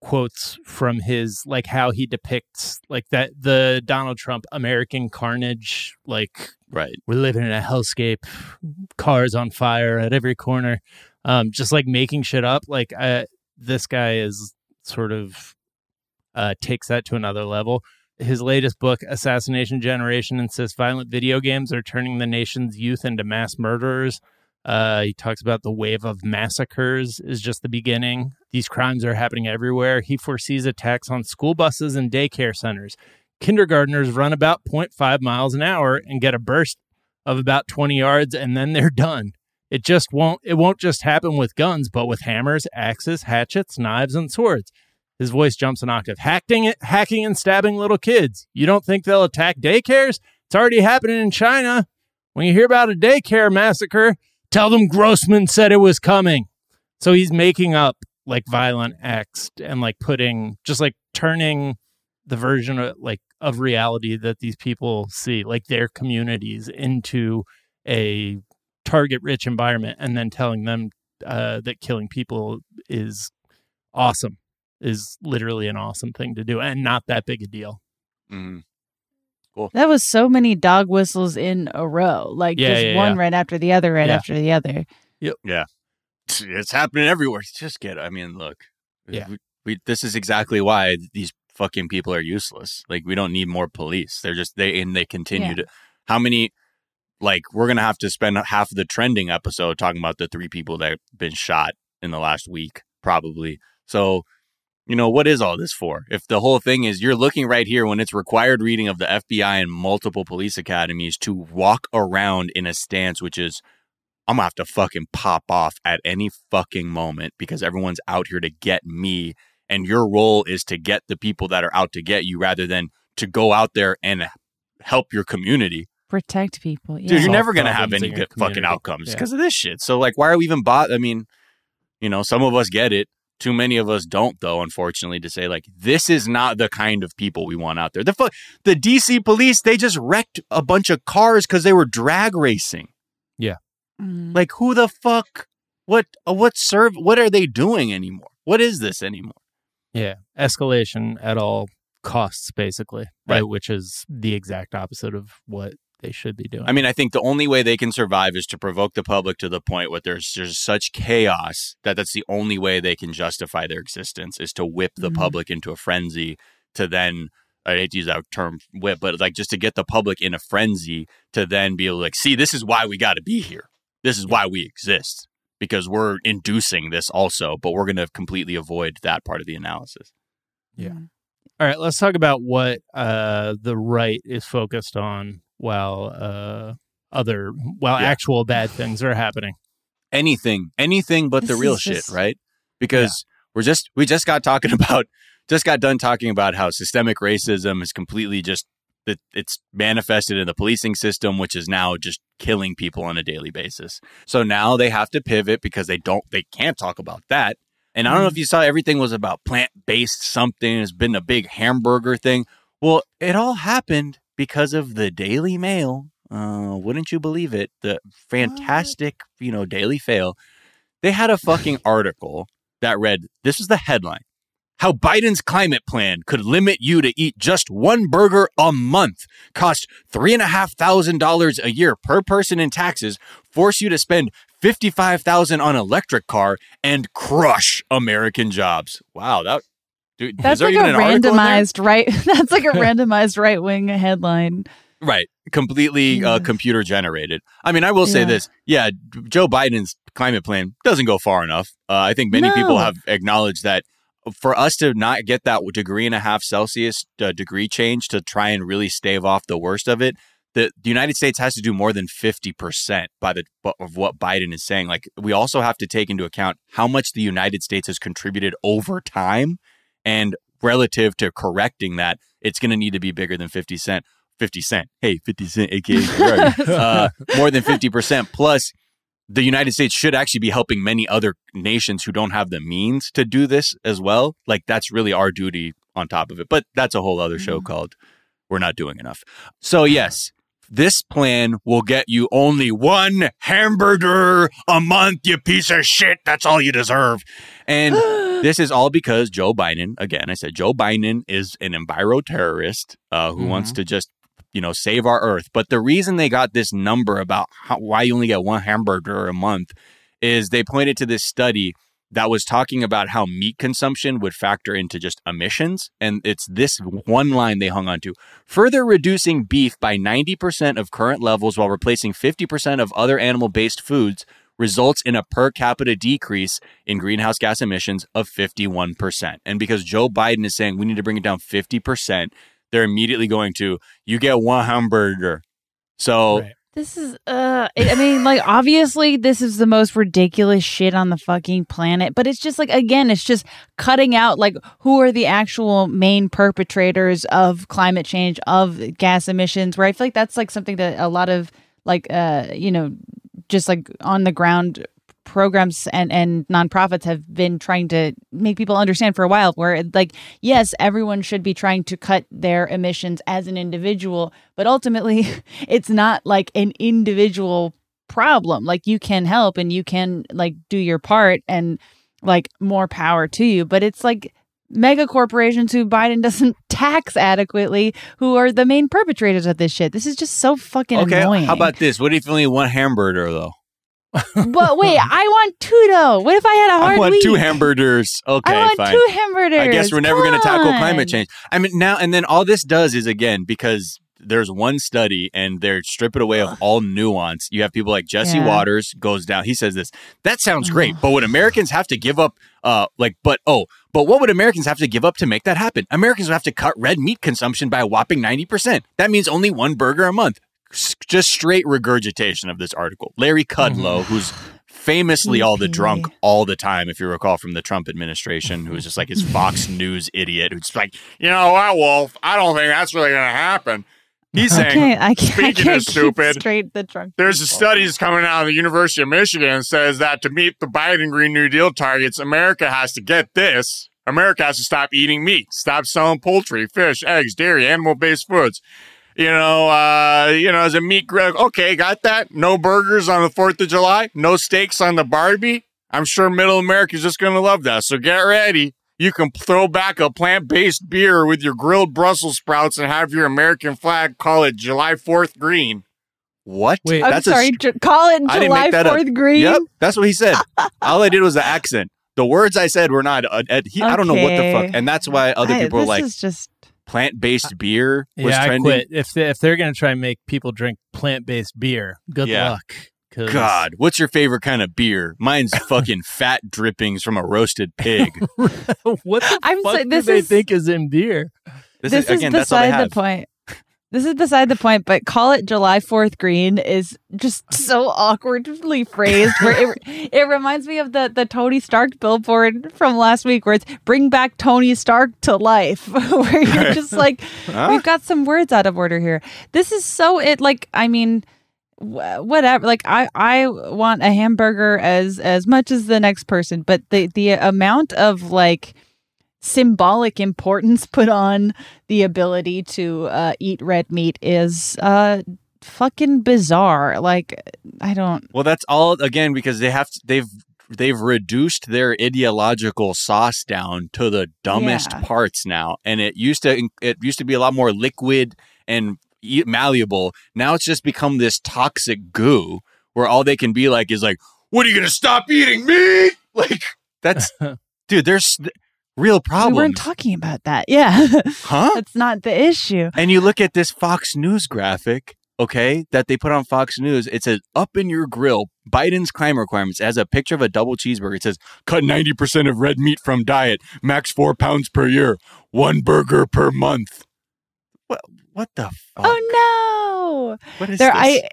[SPEAKER 1] quotes from his, like, how he depicts, like, that the Donald Trump American carnage, like,
[SPEAKER 2] Right.
[SPEAKER 1] we're living in a hellscape, cars on fire at every corner, um, just like making shit up. Like, this guy is sort of uh, takes that to another level. His latest book, Assassination Generation, insists violent video games are turning the nation's youth into mass murderers. Uh, he talks about the wave of massacres is just the beginning. These crimes are happening everywhere. He foresees attacks on school buses and daycare centers. Kindergartners run about 0.5 miles an hour and get a burst of about 20 yards, and then they're done. It just won't. It won't just happen with guns, but with hammers, axes, hatchets, knives, and swords. His voice jumps an octave. Hacking, hacking, and stabbing little kids. You don't think they'll attack daycares? It's already happening in China. When you hear about a daycare massacre, tell them Grossman said it was coming. So he's making up like violent acts and like putting just like turning the version of like of reality that these people see, like their communities, into a target rich environment, and then telling them uh, that killing people is awesome, is literally an awesome thing to do, and not that big a deal.
[SPEAKER 2] Mhm.
[SPEAKER 3] That was so many dog whistles in a row, like
[SPEAKER 1] Yeah,
[SPEAKER 3] just
[SPEAKER 1] yeah,
[SPEAKER 3] one
[SPEAKER 1] yeah.
[SPEAKER 3] right after the other, right
[SPEAKER 1] Yeah.
[SPEAKER 3] after the other.
[SPEAKER 2] It's, it's happening everywhere. Just get. I mean, look.
[SPEAKER 1] Yeah.
[SPEAKER 2] We, we, this is exactly why these fucking people are useless. Like we don't need more police. They're just they and they continue
[SPEAKER 3] Yeah.
[SPEAKER 2] to. How many? Like we're gonna have to spend half of the trending episode talking about the three people that have been shot in the last week, probably. So, you know, what is all this for? If the whole thing is you're looking right here when it's required reading of the FBI and multiple police academies to walk around in a stance which is I'm gonna have to fucking pop off at any fucking moment because everyone's out here to get me. And your role is to get the people that are out to get you rather than to go out there and help your community.
[SPEAKER 3] Protect people. Yeah.
[SPEAKER 2] Dude, you're never going to have any
[SPEAKER 1] in your
[SPEAKER 2] good fucking
[SPEAKER 1] community.
[SPEAKER 2] outcomes
[SPEAKER 1] Yeah.
[SPEAKER 2] because of this shit. So, like, why are we even bought? I mean, you know, some of us get it. Too many of us don't, though, unfortunately, to say, like, this is not the kind of people we want out there. The, fu- the DC police, they just wrecked a bunch of cars because they were drag racing.
[SPEAKER 3] Mm.
[SPEAKER 2] Like who the fuck? What? Uh, what serve? What are they doing anymore? What is this anymore?
[SPEAKER 1] Yeah, escalation at all costs, basically,
[SPEAKER 2] Right.
[SPEAKER 1] right? Which is the exact opposite of what they should be doing.
[SPEAKER 2] I mean, I think the only way they can survive is to provoke the public to the point where there's there's such chaos that that's the only way they can justify their existence is to whip the
[SPEAKER 3] Mhm.
[SPEAKER 2] public into a frenzy to then. I hate to use that term whip, but like just to get the public in a frenzy to then be able to like, see, this is why we got to be here. This is why we exist because we're inducing this also, but we're going to completely avoid that part of the analysis.
[SPEAKER 1] Yeah.
[SPEAKER 3] Mm.
[SPEAKER 1] All right, let's talk about what uh, the right is focused on while uh, other while
[SPEAKER 2] Yeah.
[SPEAKER 1] actual bad things are happening.
[SPEAKER 2] anything, anything but the real shit,
[SPEAKER 3] just-
[SPEAKER 2] right? Because we're just we just got talking about just got done talking about how systemic racism is completely just that it's manifested in the policing system, which is now just killing people on a daily basis. So now they have to pivot because they don't they can't talk about that. And I don't know if you saw everything was about plant based something. It's been a big hamburger thing. Well, it all happened because of the Daily Mail. Uh, wouldn't you believe it? The fantastic, you know, Daily Fail. They had a fucking article that read this is the headline How Biden's climate plan could limit you to eat just one burger a month, cost $3,500 a year per person in taxes, force you to spend 55,000 on electric car and crush American jobs. Wow, that dude,
[SPEAKER 3] That's like a
[SPEAKER 2] an article in there?
[SPEAKER 3] randomized right. That's like a randomized right wing headline.
[SPEAKER 2] Right. Completely uh, computer generated. I mean, I will say
[SPEAKER 3] Yeah.
[SPEAKER 2] this. Yeah, Joe Biden's climate plan doesn't go far enough. Uh, I think many people have acknowledged that for us to not get that degree and a half Celsius uh, degree change to try and really stave off the worst of it, the, the United States has to do more than 50% by the of what Biden is saying. Like we also have to take into account how much the United States has contributed over time and relative to correcting that, it's going to need to be bigger than 50 cent. 50 cent. Hey, 50 cent, aka uh, more than 50%. Plus, the United States should actually be helping many other nations who don't have the means to do this as well. Like, that's really our duty on top of it. But that's a whole other show called We're Not Doing Enough. So, yes, this plan will get you only one hamburger a month, you piece of shit. That's all you deserve. And this is all because Joe Biden, again, I said Joe Biden is an enviro terrorist uh, who wants to just, you know, save our earth. But the reason they got this number about how, why you only get one hamburger a month is they pointed to this study that was talking about how meat consumption would factor into just emissions. And it's this one line they hung on to further reducing beef by 90% of current levels while replacing 50% of other animal based foods results in a per capita decrease in greenhouse gas emissions of 51%. And because Joe Biden is saying we need to bring it down 50%, they're immediately going to, you get one hamburger. So,
[SPEAKER 1] Right.
[SPEAKER 3] This is uh I mean like obviously this is the most ridiculous shit on the fucking planet but it's just like again it's just cutting out like who are the actual main perpetrators of climate change of gas emissions where I feel like that's like something that a lot of like uh you know just like on the ground programs and and nonprofits have been trying to make people understand for a while where like yes everyone should be trying to cut their emissions as an individual but ultimately it's not like an individual problem like you can help and you can like do your part and like more power to you but it's like mega corporations who Biden doesn't tax adequately who are the main perpetrators of this shit this is just so fucking
[SPEAKER 2] okay,
[SPEAKER 3] annoying
[SPEAKER 2] how about this? What if you only one hamburger, though?
[SPEAKER 3] But wait i want two though what if i had a hard
[SPEAKER 2] I want
[SPEAKER 3] week
[SPEAKER 2] two hamburgers. Okay,
[SPEAKER 3] I want
[SPEAKER 2] fine.
[SPEAKER 3] two hamburgers.
[SPEAKER 2] I guess we're never going to tackle climate change. I mean, now and then all this does is again because there's one study and they're stripping away of all nuance. You have people like Jesse
[SPEAKER 3] Yeah.
[SPEAKER 2] Watters goes down. He says this. That sounds great, but would Americans have to give up? Uh, like, but oh, but what would Americans have to give up to make that happen? Americans would have to cut red meat consumption by a whopping ninety percent. That means only one burger a month. S- Just straight regurgitation of this article. Larry Kudlow, mm-hmm. who's famously all the drunk all the time, if you recall from the Trump administration, who's just like his Fox News idiot, who's like, you know what, Wolf? I don't think that's really going to happen. He's
[SPEAKER 3] I
[SPEAKER 2] saying,
[SPEAKER 3] can't, I can't,
[SPEAKER 2] Speaking of
[SPEAKER 3] can't keep
[SPEAKER 2] stupid,
[SPEAKER 3] straight the drunk.
[SPEAKER 2] there's
[SPEAKER 3] people.
[SPEAKER 2] studies coming out of the University of Michigan says that to meet the Biden Green New Deal targets, America has to get this. America has to stop eating meat, stop selling poultry, fish, eggs, dairy, animal-based foods. You know, uh, you know, as a meat grill. Okay, got that. No burgers on the Fourth of July. No steaks on the Barbie. I'm sure Middle America's just going to love that. So get ready. You can throw back a plant-based beer with your grilled Brussels sprouts and have your American flag. Call it July Fourth green. What?
[SPEAKER 1] Wait,
[SPEAKER 3] I'm
[SPEAKER 2] That's a
[SPEAKER 3] sorry, Ju- call it
[SPEAKER 2] I didn't
[SPEAKER 3] July
[SPEAKER 2] make that up.
[SPEAKER 3] 4th green.
[SPEAKER 2] Yep, that's what he said. All I did was the accent. The words I said were not. Uh, uh, he, I don't know what the fuck, and that's why other
[SPEAKER 3] I-
[SPEAKER 2] people were
[SPEAKER 3] this
[SPEAKER 2] like
[SPEAKER 3] is just
[SPEAKER 2] plant based beer was
[SPEAKER 1] yeah, I quit. If they, if they're going to try and make people drink plant based beer, good
[SPEAKER 2] Yeah.
[SPEAKER 1] luck. 'cause-
[SPEAKER 2] God, what's your favorite kind of beer? Mine's fucking fat drippings from a roasted pig.
[SPEAKER 1] what the
[SPEAKER 3] I'm
[SPEAKER 1] fuck
[SPEAKER 3] so-
[SPEAKER 1] do
[SPEAKER 3] this
[SPEAKER 1] they
[SPEAKER 3] is-
[SPEAKER 1] think is in beer?
[SPEAKER 2] This,
[SPEAKER 3] this,
[SPEAKER 2] is,
[SPEAKER 3] is
[SPEAKER 2] again, that's all they
[SPEAKER 3] beside
[SPEAKER 2] have.
[SPEAKER 3] the point. This is beside the point, but call it July 4th green is just so awkwardly phrased. Where it, it reminds me of the, the Tony Stark billboard from last week, where it's bring back Tony Stark to life, where you're just like,
[SPEAKER 2] Huh?
[SPEAKER 3] we've got some words out of order here. This is so, it like, I mean, wh- whatever like i i want a hamburger as as much as the next person but the the amount of like symbolic importance put on the ability to uh, eat red meat is uh fucking bizarre like i don't
[SPEAKER 2] Well, that's all again because they have to, they've they've reduced their ideological sauce down to the dumbest
[SPEAKER 3] Yeah.
[SPEAKER 2] parts now, and it used to it used to be a lot more liquid and malleable. Now it's just become this toxic goo where all they can be like is like. What are you gonna stop eating meat? Like that's dude. There's real
[SPEAKER 3] problem.
[SPEAKER 2] We
[SPEAKER 3] weren't talking about that. Yeah.
[SPEAKER 2] huh?
[SPEAKER 3] That's not the issue.
[SPEAKER 2] And you look at this Fox News graphic, okay, that they put on Fox News. It says up in your grill, Biden's crime requirements. It has a picture of a double cheeseburger. It says cut 90% of red meat from diet, max four pounds per year, one burger per month. What what the fuck?
[SPEAKER 3] Oh no.
[SPEAKER 2] What is
[SPEAKER 3] there
[SPEAKER 2] this?
[SPEAKER 3] I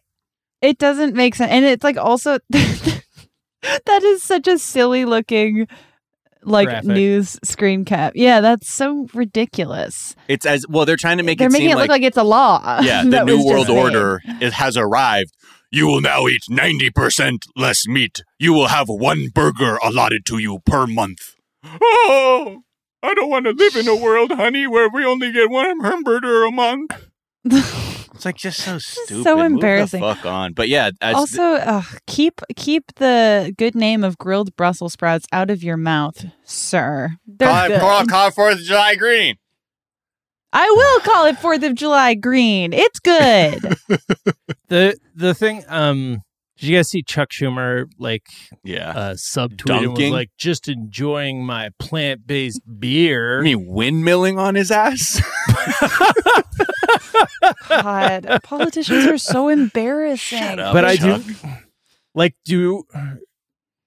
[SPEAKER 3] it doesn't make sense. And it's like also that is such a silly looking like
[SPEAKER 1] Graphic.
[SPEAKER 3] news screen cap. Yeah, that's so ridiculous.
[SPEAKER 2] it's as well, they're trying to make
[SPEAKER 3] They're
[SPEAKER 2] it
[SPEAKER 3] making
[SPEAKER 2] seem
[SPEAKER 3] it look
[SPEAKER 2] like,
[SPEAKER 3] like it's a law.
[SPEAKER 2] yeah, the new world
[SPEAKER 3] just made.
[SPEAKER 2] order it has arrived. You will now eat 90% less meat. You will have one burger allotted to you per month. Oh, I don't want to live in a world, honey, where we only get one hamburger a month. It's like just so stupid.
[SPEAKER 3] so
[SPEAKER 2] Move the
[SPEAKER 3] embarrassing.
[SPEAKER 2] fuck on. But yeah, as
[SPEAKER 3] also, ugh, keep keep the good name of grilled Brussels sprouts out of your mouth, sir. They're
[SPEAKER 2] call, it,
[SPEAKER 3] good.
[SPEAKER 2] call, call it Fourth of July green.
[SPEAKER 3] I will call it Fourth of July green. It's good.
[SPEAKER 1] the the thing um did you guys see Chuck Schumer like
[SPEAKER 2] Yeah.
[SPEAKER 1] uh subtweeting was like just enjoying my plant based beer?
[SPEAKER 2] I mean, windmilling on his ass.
[SPEAKER 3] God, politicians are so embarrassing.
[SPEAKER 2] Shut up.
[SPEAKER 1] but I do like do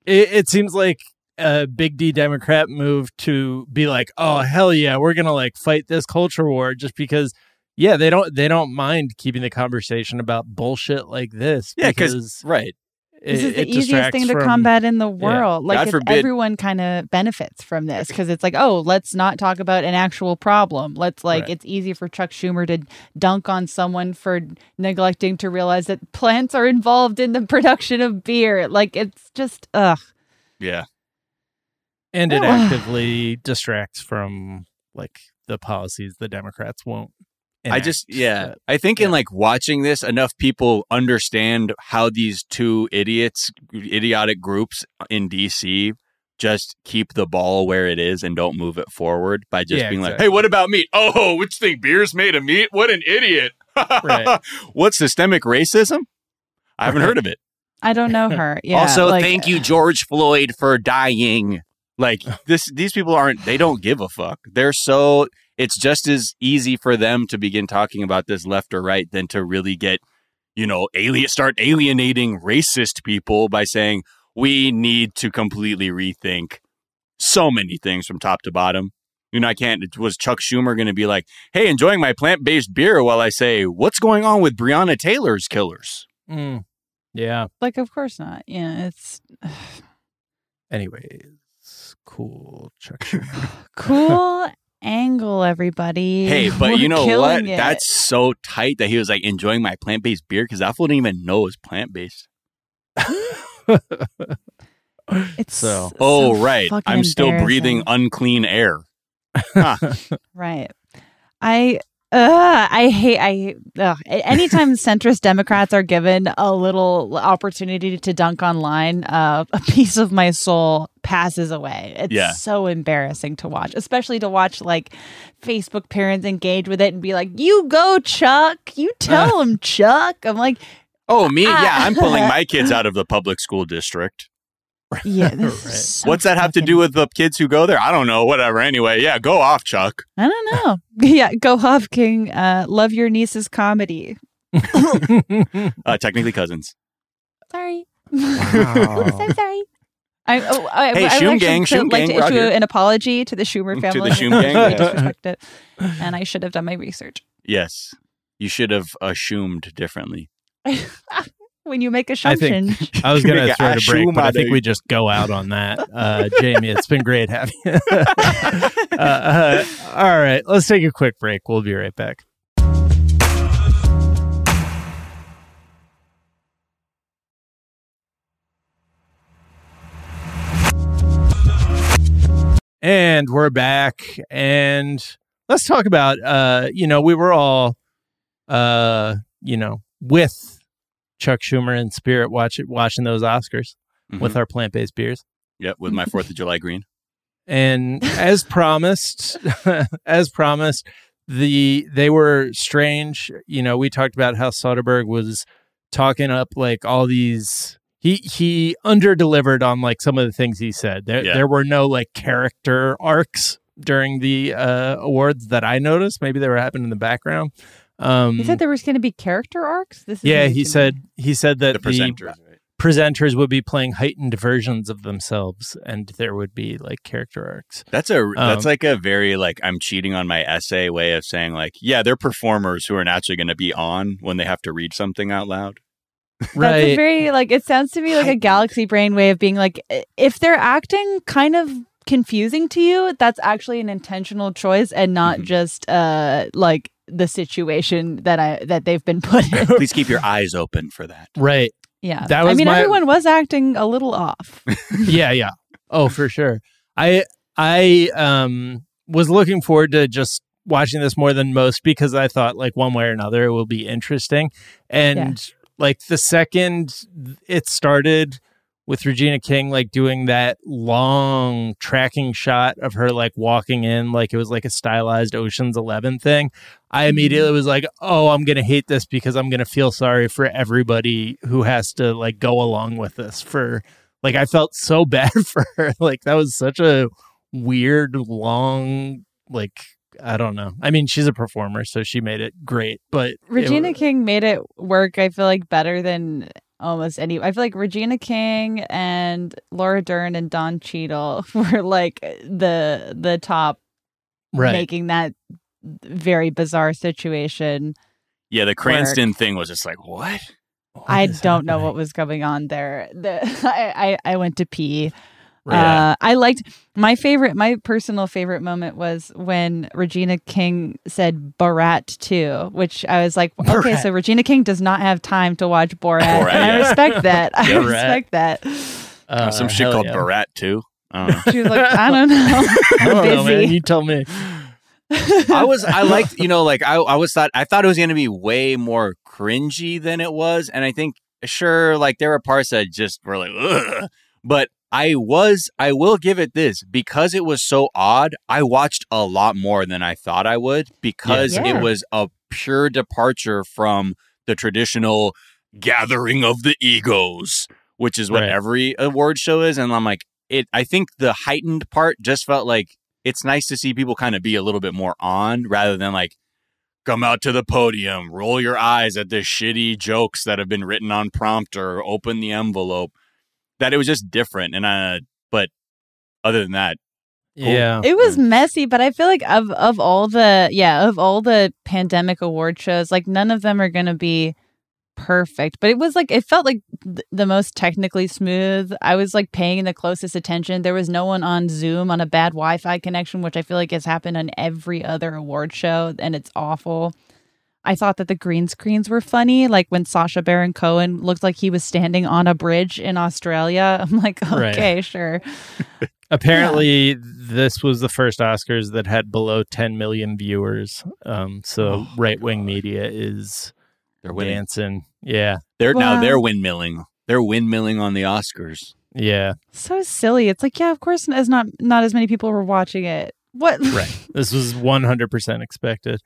[SPEAKER 1] it, it seems like a big D Democrat move to be like, oh hell yeah, we're gonna like fight this culture war just because yeah, they don't they don't mind keeping the conversation about bullshit like this.
[SPEAKER 2] Yeah, 'cause-
[SPEAKER 1] because
[SPEAKER 2] right.
[SPEAKER 3] This
[SPEAKER 1] it-
[SPEAKER 3] is the
[SPEAKER 1] it
[SPEAKER 3] easiest thing to
[SPEAKER 1] from-
[SPEAKER 3] combat in the world. Like
[SPEAKER 2] God
[SPEAKER 3] if
[SPEAKER 2] forbid-
[SPEAKER 3] everyone kind of benefits from this because it's like, oh, let's not talk about an actual problem. Let's like
[SPEAKER 1] Right.
[SPEAKER 3] it's easy for Chuck Schumer to dunk on someone for neglecting to realize that plants are involved in the production of beer. Like it's just ugh.
[SPEAKER 2] Yeah.
[SPEAKER 1] and it actively distracts from like the policies the Democrats won't.
[SPEAKER 2] I just, yeah.
[SPEAKER 1] But-
[SPEAKER 2] I think
[SPEAKER 1] yeah.
[SPEAKER 2] in like watching this, enough people understand how these two idiots, idiotic groups in DC just keep the ball where it is and don't move it forward by just
[SPEAKER 1] Yeah,
[SPEAKER 2] being like, hey, what about meat? Oh, which thing beer's made of meat? What an idiot.
[SPEAKER 1] Right.
[SPEAKER 2] what systemic racism? I haven't heard of it.
[SPEAKER 3] I don't know her. Yeah.
[SPEAKER 2] also,
[SPEAKER 3] like,
[SPEAKER 2] thank you, uh, George Floyd, for dying. Like this, these people aren't. They don't give a fuck. They're so. It's just as easy for them to begin talking about this left or right than to really get, you know, alien start alienating racist people by saying we need to completely rethink so many things from top to bottom. You know, I can't. Was Chuck Schumer going to be like, "Hey, enjoying my plant-based beer," while I say, "What's going on with Breonna Taylor's killers?"
[SPEAKER 1] Mm, yeah.
[SPEAKER 3] Like of course not. Yeah, it's
[SPEAKER 1] Anyways, cool. Chuck Schumer.
[SPEAKER 3] cool angle, everybody.
[SPEAKER 2] Hey, but
[SPEAKER 3] We're
[SPEAKER 2] you know what?
[SPEAKER 3] it.
[SPEAKER 2] That's so tight that he was like enjoying my plant based beer because that fool didn't even know it was plant based.
[SPEAKER 3] it's
[SPEAKER 1] so-
[SPEAKER 2] Oh,
[SPEAKER 3] so
[SPEAKER 2] right. I'm still breathing unclean air.
[SPEAKER 3] Right. I uh, I hate I ugh. anytime centrist Democrats are given a little opportunity to dunk online, uh, a piece of my soul passes away. It's
[SPEAKER 2] Yeah.
[SPEAKER 3] so embarrassing to watch, especially to watch like Facebook parents engage with it and be like, "You go, Chuck. You tell him, Chuck." I'm like,
[SPEAKER 2] Oh, me?
[SPEAKER 3] Ah.
[SPEAKER 2] Yeah, I'm pulling my kids out of the public school district.
[SPEAKER 3] "Yeah, this
[SPEAKER 1] Right.
[SPEAKER 3] is so
[SPEAKER 2] What's that have to do with the kids who go there? I don't know. Whatever. Anyway, yeah, go off, Chuck.
[SPEAKER 3] I don't know. yeah, go off, King. Uh, love your niece's comedy.
[SPEAKER 2] Uh, technically cousins.
[SPEAKER 3] Sorry.
[SPEAKER 1] Wow.
[SPEAKER 3] Oops, I'm sorry. I, oh, I,
[SPEAKER 2] Hey,
[SPEAKER 3] I would actually
[SPEAKER 2] gang,
[SPEAKER 3] to- like
[SPEAKER 2] gang,
[SPEAKER 3] to issue
[SPEAKER 2] here.
[SPEAKER 3] an apology to the Schumer family.
[SPEAKER 2] To
[SPEAKER 3] family.
[SPEAKER 2] the Shoom gang,
[SPEAKER 3] I
[SPEAKER 2] yeah.
[SPEAKER 3] disrespect it, and I should have done my research.
[SPEAKER 2] Yes. You should have assumed differently.
[SPEAKER 3] When you make
[SPEAKER 1] I
[SPEAKER 3] assumptions,
[SPEAKER 1] think I was going to throw it a break, but I think we just go out on that. Uh, Jamie, it's been great having you. uh, uh, all right, let's take a quick break. We'll be right back. And we're back, and let's talk about. Uh, you know, we were all, uh, you know, with Chuck Schumer and Spirit watch watching those Oscars
[SPEAKER 2] Mhm.
[SPEAKER 1] with our plant based beers.
[SPEAKER 2] Yep, with my 4th of July green.
[SPEAKER 1] And as promised, as promised, the they were strange. You know, we talked about how Soderbergh was talking up like all these, he he under delivered on like some of the things he said. There
[SPEAKER 2] Yeah.
[SPEAKER 1] there were no like character arcs during the uh, awards that I noticed. Maybe they were happening in the background. Um,
[SPEAKER 3] He said there was going to be character arcs. This is
[SPEAKER 1] yeah, he
[SPEAKER 3] to me.
[SPEAKER 1] said he said that
[SPEAKER 2] The
[SPEAKER 1] the,
[SPEAKER 2] presenters. right?
[SPEAKER 1] presenters would be playing heightened versions of themselves, and there would be like character arcs.
[SPEAKER 2] That's a that's
[SPEAKER 1] Um,
[SPEAKER 2] like a very like I'm cheating on my essay way of saying like yeah they're performers who are naturally going to be on when they have to read something out loud.
[SPEAKER 3] That's a
[SPEAKER 1] Right.
[SPEAKER 3] very like it sounds to me like a galaxy brain way of being like if they're acting kind of confusing to you, that's actually an intentional choice and not
[SPEAKER 2] Mhm.
[SPEAKER 3] just uh like the situation that I that they've been put in.
[SPEAKER 2] Please keep your eyes open for that.
[SPEAKER 1] right.
[SPEAKER 3] yeah.
[SPEAKER 1] That was I
[SPEAKER 3] mean
[SPEAKER 1] my-
[SPEAKER 3] everyone was acting a little off.
[SPEAKER 1] yeah, yeah. Oh, for sure. I I um was looking forward to just watching this more than most because I thought like one way or another it will be interesting. And like the second it started with Regina King like doing that long tracking shot of her like walking in like it was like a stylized Ocean's 11 thing. I mm-hmm. immediately was like, "Oh, I'm going to hate this because I'm going to feel sorry for everybody who has to like go along with this for like I felt so bad for her. Like that was such a weird long like I don't know. I mean, she's a performer, so she made it great, but
[SPEAKER 3] Regina King made it work, I feel like, better than almost any. I feel like Regina King and Laura Dern and Don Cheadle were like the the top
[SPEAKER 1] right.
[SPEAKER 3] making that very bizarre situation.
[SPEAKER 2] Yeah, the Cranston thing was just like what?
[SPEAKER 1] What
[SPEAKER 3] I don't know what was going on there. The I, I, I went to pee.
[SPEAKER 1] Yeah.
[SPEAKER 3] Uh, I liked my favorite, my personal favorite moment was when Regina King said Borat 2, which I was like, okay, so Regina King does not have time to watch Borat.
[SPEAKER 2] Borat,
[SPEAKER 3] and I respect that. I
[SPEAKER 1] Borat.
[SPEAKER 3] respect that.
[SPEAKER 1] Uh,
[SPEAKER 2] Some shit called
[SPEAKER 1] yeah.
[SPEAKER 2] Barat too. I don't know.
[SPEAKER 3] She was like, I don't know.
[SPEAKER 1] I
[SPEAKER 3] I'm
[SPEAKER 1] don't know, man. You tell me.
[SPEAKER 2] I was I liked you know like I I was thought I thought it was going to be way more cringy than it was, and I think sure like there were parts that just were like, Ugh. but I was I will give it this because it was so odd. I watched a lot more than I thought I would because
[SPEAKER 3] Yeah.
[SPEAKER 2] it was a pure departure from the traditional gathering of the egos, which is what
[SPEAKER 1] Right.
[SPEAKER 2] every award show is, and I'm like it. I think the heightened part just felt like it's nice to see people kind of be a little bit more on rather than like come out to the podium, roll your eyes at the shitty jokes that have been written on prompter, open the envelope. That it was just different, and uh, but other than that,
[SPEAKER 1] Yeah.
[SPEAKER 3] It was messy, but I feel like of of all the yeah, of all the pandemic award shows, like none of them are going to be perfect. But it was like it felt like th- the most technically smooth. I was like paying the closest attention. There was no one on Zoom on a bad Wi-Fi connection, which I feel like has happened on every other award show and it's awful. I thought that the green screens were funny, like when Sacha Baron Cohen looked like he was standing on a bridge in Australia. I'm like,
[SPEAKER 1] Right.
[SPEAKER 3] okay, sure.
[SPEAKER 1] Apparently, this was the first Oscars that had below 10 million viewers. Um, so
[SPEAKER 2] Oh,
[SPEAKER 1] right wing media is
[SPEAKER 2] they're winning.
[SPEAKER 1] dancing. Yeah.
[SPEAKER 2] They're now they're windmilling. They're windmilling on the Oscars.
[SPEAKER 1] Yeah.
[SPEAKER 3] so silly. It's like, yeah, of course, as not not as many people were watching it. What?
[SPEAKER 1] Right. This was 100% expected.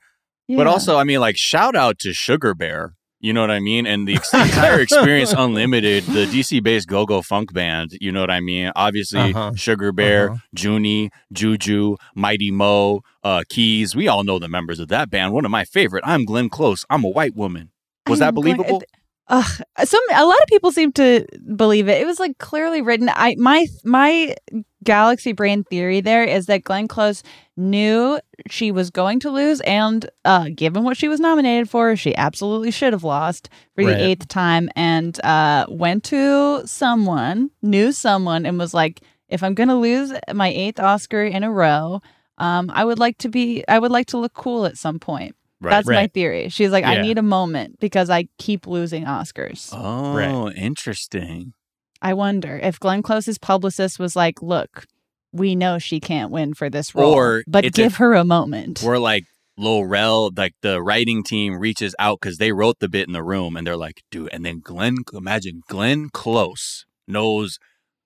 [SPEAKER 2] But also, I mean, like shout out to Sugar Bear. You know what I mean? And the entire Experience Unlimited, the DC based go go funk band. You know what I mean? Obviously,
[SPEAKER 1] Uh-huh.
[SPEAKER 2] Sugar Bear,
[SPEAKER 1] Uh-huh.
[SPEAKER 2] Junie, Juju, Mighty Mo, uh, Keys. We all know the members of that band. One of my favorite. I'm Glenn Close. I'm a white woman. Was
[SPEAKER 3] I'm
[SPEAKER 2] that
[SPEAKER 3] going-
[SPEAKER 2] believable?
[SPEAKER 3] Ugh, some a lot of people seem to believe it. It was like clearly written. I my my galaxy brain theory there is that Glenn Close knew she was going to lose, and uh, given what she was nominated for, she absolutely should have lost for the
[SPEAKER 1] Right.
[SPEAKER 3] eighth time, and uh, went to someone, knew someone, and was like, "If I'm going to lose my eighth Oscar in a row." Um, I would like to be. I would like to look cool at some point.
[SPEAKER 2] Right.
[SPEAKER 3] That's my theory. She's like, I need a moment because I keep losing Oscars.
[SPEAKER 2] oh,
[SPEAKER 1] Right.
[SPEAKER 2] interesting.
[SPEAKER 3] I wonder if Glenn Close's publicist was like, look, we know she can't win for this role,
[SPEAKER 2] Or
[SPEAKER 3] but give
[SPEAKER 2] a-
[SPEAKER 3] her a moment.
[SPEAKER 2] Or like Lorel, like the writing team reaches out because they wrote the bit in the room and they're like, dude, and then Glenn, imagine Glenn Close knows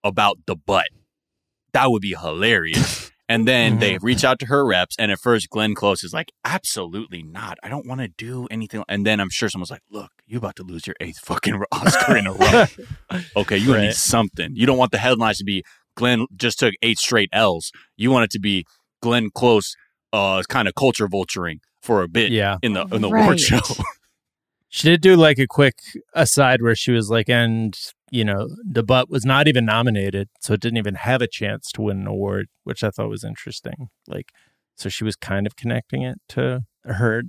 [SPEAKER 2] about the butt. That would be hilarious. And then
[SPEAKER 1] Mhm.
[SPEAKER 2] they reach out to her reps, and at first Glenn Close is like, "Absolutely not! I don't want to do anything." And then I'm sure someone's like, "Look, you about to lose your eighth fucking Oscar in a row. okay, you
[SPEAKER 1] Right.
[SPEAKER 2] need something. You don't want the headlines to be Glenn just took eight straight L's. You want it to be Glenn Close, uh, kind of culture vulturing for a bit
[SPEAKER 1] Yeah.
[SPEAKER 2] in the in the
[SPEAKER 3] Right.
[SPEAKER 2] award show."
[SPEAKER 1] She did do like a quick aside where she was like, and, you know, the butt was not even nominated. So it didn't even have a chance to win an award, which I thought was interesting. Like, so she was kind of connecting it to her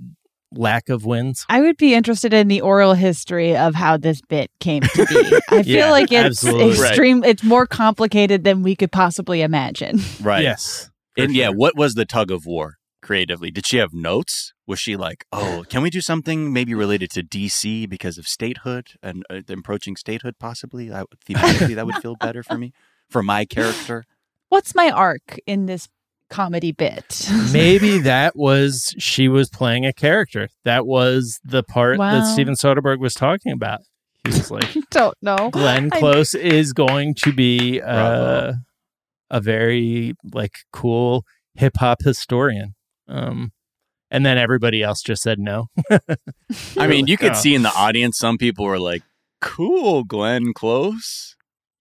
[SPEAKER 1] lack of wins.
[SPEAKER 3] I would be interested in the oral history of how this bit came to be. I feel
[SPEAKER 1] Yeah,
[SPEAKER 3] like it's
[SPEAKER 1] absolutely.
[SPEAKER 2] Right.
[SPEAKER 3] extreme. It's more complicated than we could possibly imagine.
[SPEAKER 2] right.
[SPEAKER 1] Yes. for
[SPEAKER 2] And yeah, what was the tug of war creatively? Did she have notes? Was she like, "Oh, can we do something maybe related to DC because of statehood and uh, approaching statehood? Possibly, I, thematically, that would feel better for me, for my character."
[SPEAKER 3] What's my arc in this comedy bit?
[SPEAKER 1] maybe that was she was playing a character. That was the part
[SPEAKER 3] Wow.
[SPEAKER 1] that Steven Soderbergh was talking about. He was like,
[SPEAKER 3] Don't know.
[SPEAKER 1] Glenn
[SPEAKER 3] I-
[SPEAKER 1] Close is going to be uh, a very like cool hip hop historian. Um, and then everybody else just said no.
[SPEAKER 2] I mean, you could
[SPEAKER 1] Oh.
[SPEAKER 2] see in the audience some people were like, "Cool, Glenn Close."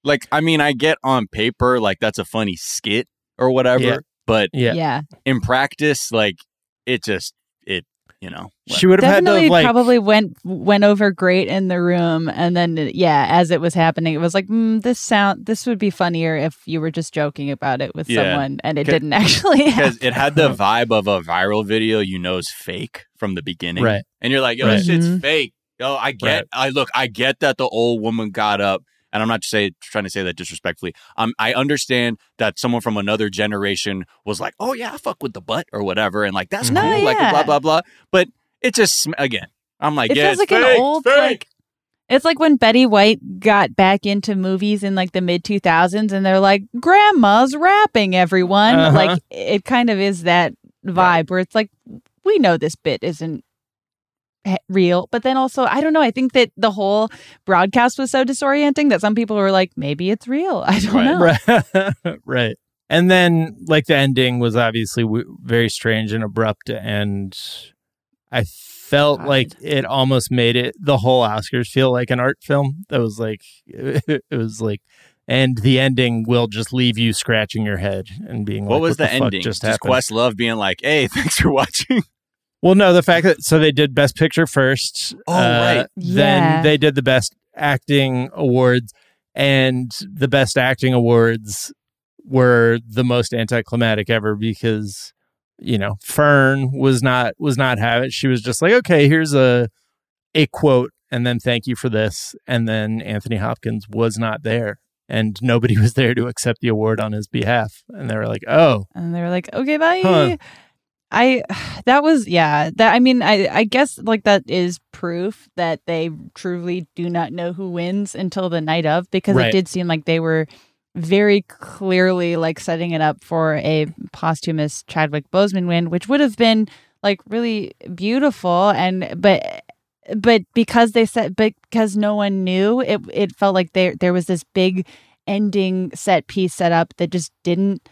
[SPEAKER 2] Like, I mean, I get on paper like that's a funny skit or whatever,
[SPEAKER 1] Yeah.
[SPEAKER 2] but
[SPEAKER 1] Yeah.
[SPEAKER 3] yeah.
[SPEAKER 2] in practice, like it just it, you know.
[SPEAKER 1] She would have had to
[SPEAKER 3] Definitely
[SPEAKER 1] like
[SPEAKER 3] probably went went over great in the room, and then yeah, as it was happening, it was like mm, this sound. This would be funnier if you were just joking about it with
[SPEAKER 2] Yeah.
[SPEAKER 3] someone, and it didn't actually.
[SPEAKER 2] because it had the vibe of a viral video you know is fake from the beginning.
[SPEAKER 1] Right.
[SPEAKER 2] And you're like, yo,
[SPEAKER 1] Right.
[SPEAKER 2] this shit's
[SPEAKER 3] Mhm.
[SPEAKER 2] fake. Yo, I get,
[SPEAKER 1] Right.
[SPEAKER 2] I look, I get that the old woman got up. And I'm not say, trying to say that disrespectfully. Um, I understand that someone from another generation was like, "Oh yeah, I fuck with the butt" or whatever, and like that's
[SPEAKER 1] No,
[SPEAKER 2] cool, like blah blah blah. But it just sm- again, I'm like,
[SPEAKER 3] it
[SPEAKER 2] yeah,
[SPEAKER 3] feels
[SPEAKER 2] it's
[SPEAKER 3] like
[SPEAKER 2] fake,
[SPEAKER 3] an old
[SPEAKER 2] fake.
[SPEAKER 3] like. It's like when Betty White got back into movies in like the mid 2000s, and they're like, "Grandma's rapping everyone."
[SPEAKER 1] Uh-huh.
[SPEAKER 3] Like it kind of is that vibe where it's like, we know this bit isn't he- real, but then also I don't know. I think that the whole broadcast was so disorienting that some people were like, maybe it's real. I don't
[SPEAKER 2] Right.
[SPEAKER 3] know.
[SPEAKER 1] right. right. And then like the ending was obviously w- very strange and abrupt and I felt
[SPEAKER 3] God.
[SPEAKER 1] like it almost made it the whole Oscars feel like an art film. That was like it was like and the ending will just leave you scratching your head and being like
[SPEAKER 2] What was the, ending?
[SPEAKER 1] just
[SPEAKER 2] Just
[SPEAKER 1] happened?
[SPEAKER 2] Questlove being like, "Hey, thanks for watching."
[SPEAKER 1] Well, no, the fact that so they did Best Picture first.
[SPEAKER 2] Oh,
[SPEAKER 1] uh,
[SPEAKER 2] right.
[SPEAKER 1] Then
[SPEAKER 3] Yeah.
[SPEAKER 1] they did the Best Acting awards, and the Best Acting awards were the most anticlimactic ever because you know Fern was not was not having. She was just like, okay, here's a a quote, and then thank you for this, and then Anthony Hopkins was not there. And nobody was there to accept the award on his behalf. And they were like, oh,
[SPEAKER 3] And they were like, okay, bye.
[SPEAKER 1] Huh.
[SPEAKER 3] I that was yeah that I mean I I guess like that is proof that they truly do not know who wins until the night of because
[SPEAKER 1] Right.
[SPEAKER 3] it did seem like they were very clearly like setting it up for a posthumous Chadwick Boseman win which would have been like really beautiful and but but because they said because no one knew it it felt like there there was this big ending set piece set up that just didn't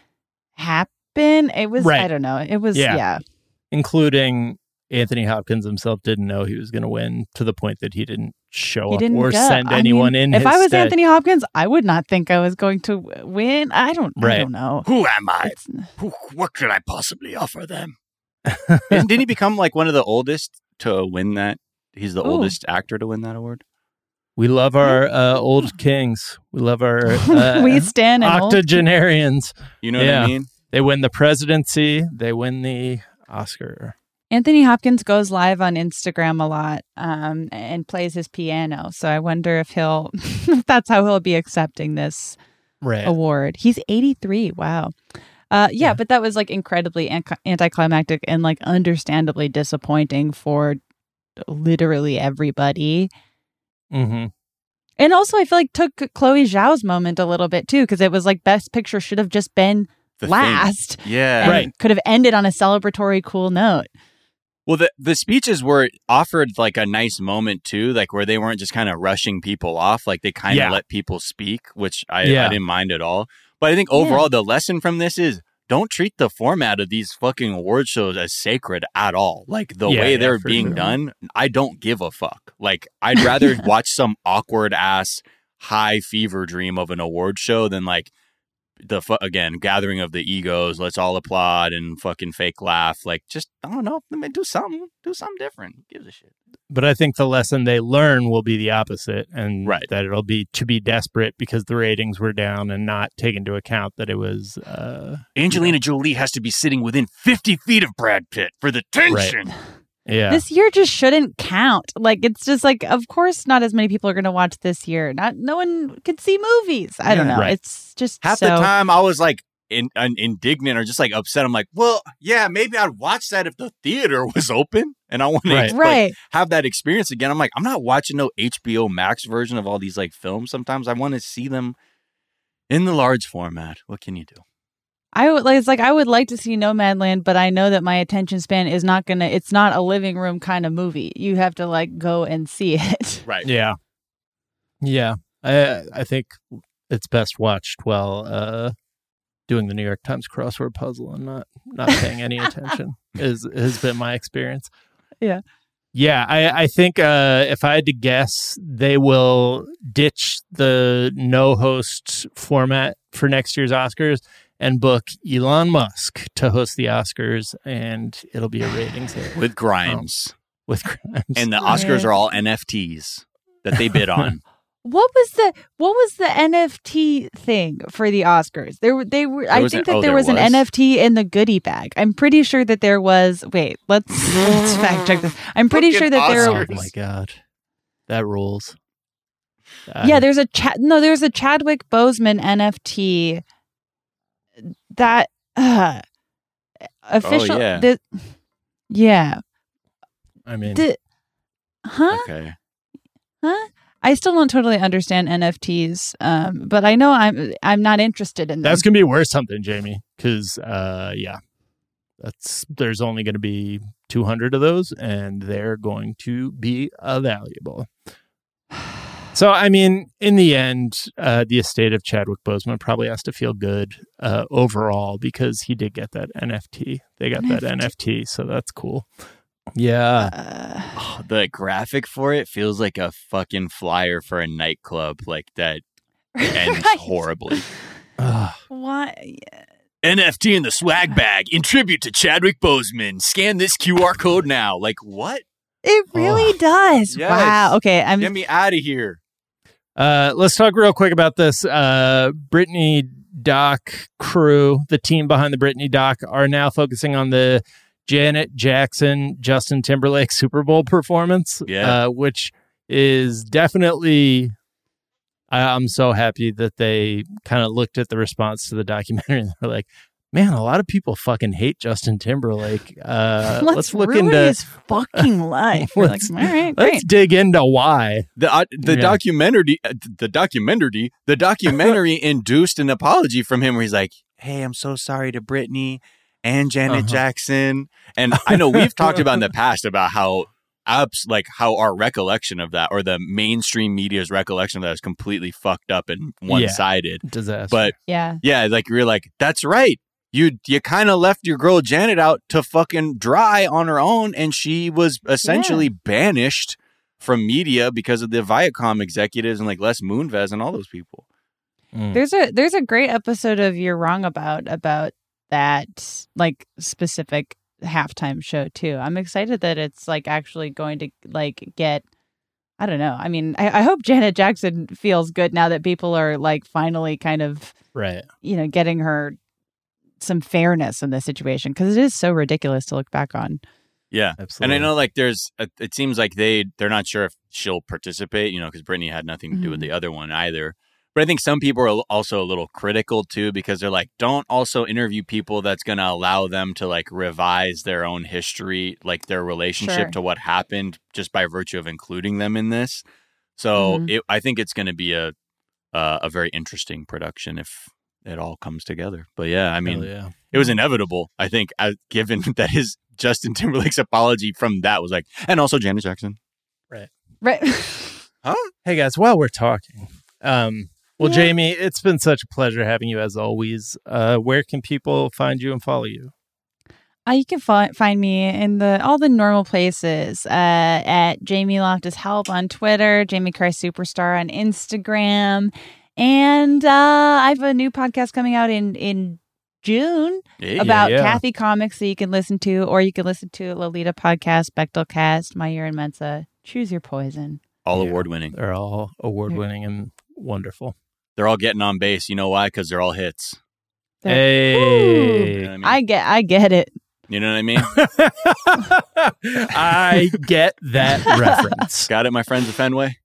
[SPEAKER 3] happen it was
[SPEAKER 1] Right.
[SPEAKER 3] i don't know it was
[SPEAKER 1] Yeah.
[SPEAKER 3] yeah,
[SPEAKER 1] including Anthony Hopkins himself didn't know he was going to win to the point that he didn't show
[SPEAKER 3] he
[SPEAKER 1] up
[SPEAKER 3] didn't
[SPEAKER 1] or
[SPEAKER 3] go.
[SPEAKER 1] send
[SPEAKER 3] I
[SPEAKER 1] anyone
[SPEAKER 3] mean,
[SPEAKER 1] in.
[SPEAKER 3] if
[SPEAKER 1] his
[SPEAKER 3] i was
[SPEAKER 1] stead.
[SPEAKER 3] anthony hopkins i would not think i was going to win i don't i don't know
[SPEAKER 2] Who am I? Who, what could I possibly offer them? Didn't, didn't he become like one of the oldest to win that? He's the
[SPEAKER 3] Ooh.
[SPEAKER 2] oldest actor to win that award.
[SPEAKER 1] we love our uh, old kings. We love our uh,
[SPEAKER 3] we stand in old-
[SPEAKER 1] octogenarians.
[SPEAKER 2] You know what I mean?
[SPEAKER 1] They win the presidency. They win the Oscar.
[SPEAKER 3] Anthony Hopkins goes live on Instagram a lot um, and plays his piano. So I wonder if he'll, if that's how he'll be accepting this
[SPEAKER 1] Right.
[SPEAKER 3] award. He's 83. Wow. Uh, yeah,
[SPEAKER 1] Yeah.
[SPEAKER 3] but that was like incredibly an- anticlimactic and like understandably disappointing for literally everybody.
[SPEAKER 1] hmm
[SPEAKER 3] And also, I feel like took Chloe Zhao's moment a little bit too, because it was like Best Picture should have just been
[SPEAKER 2] The thing.
[SPEAKER 3] last.
[SPEAKER 2] Yeah.
[SPEAKER 3] and
[SPEAKER 1] Right.
[SPEAKER 3] Could have ended on a celebratory, cool note.
[SPEAKER 2] Well, the the speeches were offered like a nice moment too, like where they weren't just kind of rushing people off, like they kind of
[SPEAKER 1] Yeah.
[SPEAKER 2] let people speak, which I,
[SPEAKER 1] Yeah.
[SPEAKER 2] I didn't mind at all. But I think overall, the lesson from this is don't treat the format of these fucking award shows as sacred at all. Like the
[SPEAKER 1] Yeah,
[SPEAKER 2] way
[SPEAKER 1] yeah,
[SPEAKER 2] they're being
[SPEAKER 1] sure.
[SPEAKER 2] done, I don't give a fuck. Like I'd rather watch some awkward ass high fever dream of an award show than like the fu- again gathering of the egos. Let's all applaud and fucking fake laugh. Like just I don't know. I mean, do something. Do something different. Who Gives a shit.
[SPEAKER 1] But I think the lesson they learn will be the opposite, and
[SPEAKER 2] Right.
[SPEAKER 1] that it'll be to be desperate because the ratings were down and not take into account that it was. Uh,
[SPEAKER 2] Angelina Jolie has to be sitting within fifty feet of Brad Pitt for the tension.
[SPEAKER 1] Yeah,
[SPEAKER 3] This year just shouldn't count. Like it's just like, of course, not as many people are going to watch this year. Not no one could see movies. I don't know.
[SPEAKER 1] Right.
[SPEAKER 3] It's just
[SPEAKER 2] half
[SPEAKER 3] so,
[SPEAKER 2] the time I was like in, in, indignant or just like upset. I'm like, well, yeah, maybe I'd watch that if the theater was open and I want
[SPEAKER 1] Right.
[SPEAKER 2] to
[SPEAKER 3] Right.
[SPEAKER 2] have that experience again. I'm like, I'm not watching no HBO Max version of all these like films. Sometimes I want to see them in the large format. What can you do?
[SPEAKER 3] I would like it's like I would like to see Nomadland, but I know that my attention span is not gonna. It's not a living room kind of movie. You have to like go and see it.
[SPEAKER 2] Right.
[SPEAKER 1] yeah, yeah. I I think it's best watched while uh, doing the New York Times crossword puzzle and not not paying any attention. Is has been my experience.
[SPEAKER 3] Yeah.
[SPEAKER 1] Yeah, I, I think uh, if I had to guess, they will ditch the no host format for next year's Oscars and book Elon Musk to host the Oscars, and it'll be a ratings hit
[SPEAKER 2] With Grimes.
[SPEAKER 1] Um, with Grimes.
[SPEAKER 2] And the Oscars are all NFTs that they bid on.
[SPEAKER 3] What was the what was the NFT thing for the Oscars? There were- they were. I think
[SPEAKER 2] an-
[SPEAKER 3] that
[SPEAKER 2] oh,
[SPEAKER 3] there
[SPEAKER 2] there
[SPEAKER 3] was, an? NFT in the goodie bag. I'm pretty sure that there was. Wait, let's let's fact check this. I'm pretty
[SPEAKER 2] Fucking
[SPEAKER 3] sure that there.
[SPEAKER 1] oh my god, that rules.
[SPEAKER 3] yeah, there's a chat. No, there's a Chadwick Boseman NFT. That uh, official.
[SPEAKER 2] yeah.
[SPEAKER 3] the- yeah.
[SPEAKER 1] I mean,
[SPEAKER 3] The- huh?
[SPEAKER 2] Okay.
[SPEAKER 3] Huh? I still don't totally understand NFTs, um, but I know I'm I'm not interested in them.
[SPEAKER 1] that's gonna be worth something, Jamie. Because uh, yeah, that's there's only to be 200 of those, and they're going to be uh, valuable. So, I mean, in the end, uh, the estate of Chadwick Boseman probably has to feel good uh, overall because he did get that NFT. They got that
[SPEAKER 3] NFT.
[SPEAKER 1] NFT, so that's cool. Yeah.
[SPEAKER 3] Uh,
[SPEAKER 2] Oh, the graphic for it feels like a fucking flyer for a nightclub like that ends
[SPEAKER 3] right.
[SPEAKER 2] horribly.
[SPEAKER 1] Ugh.
[SPEAKER 3] Why?
[SPEAKER 2] NFT in the swag bag in tribute to Chadwick Boseman. Scan this QR code now. Like what?
[SPEAKER 3] It really does.
[SPEAKER 2] Yes.
[SPEAKER 3] Wow. Okay. I'm.
[SPEAKER 2] Get me out of here.
[SPEAKER 1] Uh, let's talk real quick about this. Uh, Britney Doc crew, the team behind the Britney Doc, are now focusing on the Janet Jackson, Justin Timberlake Super Bowl performance,
[SPEAKER 2] Yeah.
[SPEAKER 1] uh, which is definitely. I, I'm so happy that they kind of looked at the response to the documentary and they're like, man, a lot of people fucking hate Justin Timberlake. Uh,
[SPEAKER 3] let's,
[SPEAKER 1] let's, look
[SPEAKER 3] ruin
[SPEAKER 1] into.
[SPEAKER 3] his fucking life. We're like,
[SPEAKER 1] Let's- Let's dig into why.
[SPEAKER 2] The uh, the
[SPEAKER 1] Yeah.
[SPEAKER 2] documentary uh, the documentary the documentary induced an apology from him where he's like, "Hey, I'm so sorry to Britney and Janet
[SPEAKER 1] Uh-huh.
[SPEAKER 2] Jackson." And I know we've talked about in the past about how ups like how our recollection of that or the mainstream media's recollection of that is completely fucked up and one-sided.
[SPEAKER 1] Disaster.
[SPEAKER 2] But
[SPEAKER 3] Yeah.
[SPEAKER 2] yeah, like you're like, "That's right." You you kind of left your girl Janet out to fucking dry on her own and she was essentially banished from media because of the Viacom executives and like Les Moonves and all those people.
[SPEAKER 1] Mm.
[SPEAKER 3] There's a there's a great episode of You're Wrong About about that like specific halftime show too. I'm excited that it's like actually going to like get I don't know. I mean, I, I hope Janet Jackson feels good now that people are like finally kind of
[SPEAKER 1] right.
[SPEAKER 3] you know getting her some fairness in this situation because it is so ridiculous to look back on.
[SPEAKER 2] Yeah.
[SPEAKER 1] Absolutely.
[SPEAKER 2] And I know like there's uh, it seems like they they're not sure if she'll participate, you know, because Britney had nothing to do with
[SPEAKER 3] Mhm.
[SPEAKER 2] the other one either. But I think some people are also a little critical too because they're like, don't also interview people that's going to allow them to like revise their own history, like their relationship
[SPEAKER 3] Sure.
[SPEAKER 2] to what happened just by virtue of including them in this. So
[SPEAKER 3] Mhm.
[SPEAKER 2] it, I think it's going to be a uh, a very interesting production if it all comes together. But yeah, I mean,
[SPEAKER 1] yeah.
[SPEAKER 2] it was inevitable. I think, uh, given that his Justin Timberlake's apology from that was like, and also Janet Jackson.
[SPEAKER 3] Right. Right. huh?
[SPEAKER 1] Hey guys, while we're talking, um, Well,
[SPEAKER 3] Yeah.
[SPEAKER 1] Jamie, it's been such a pleasure having you as always. Uh, where can people find you and follow you?
[SPEAKER 3] Uh, you can fi- find me in the all the normal places uh, at Jamie Loftus Help on Twitter, Jamie Christ Superstar on Instagram, and uh, I have a new podcast coming out in in June
[SPEAKER 2] Hey,
[SPEAKER 3] about
[SPEAKER 1] yeah.
[SPEAKER 3] Cathy comics that you can listen to, or you can listen to Lolita podcast, Bechdel Cast, My Year in Mensa. Choose your poison.
[SPEAKER 2] all
[SPEAKER 1] Yeah.
[SPEAKER 2] award winning.
[SPEAKER 1] They're all award winning and wonderful.
[SPEAKER 2] They're all getting on base. You know why? Because they're all hits.
[SPEAKER 3] They're-
[SPEAKER 1] Hey.
[SPEAKER 2] You know I mean?
[SPEAKER 3] I get, I get it.
[SPEAKER 2] you know what I mean?
[SPEAKER 1] I get that reference.
[SPEAKER 2] Got it, my friends of Fenway?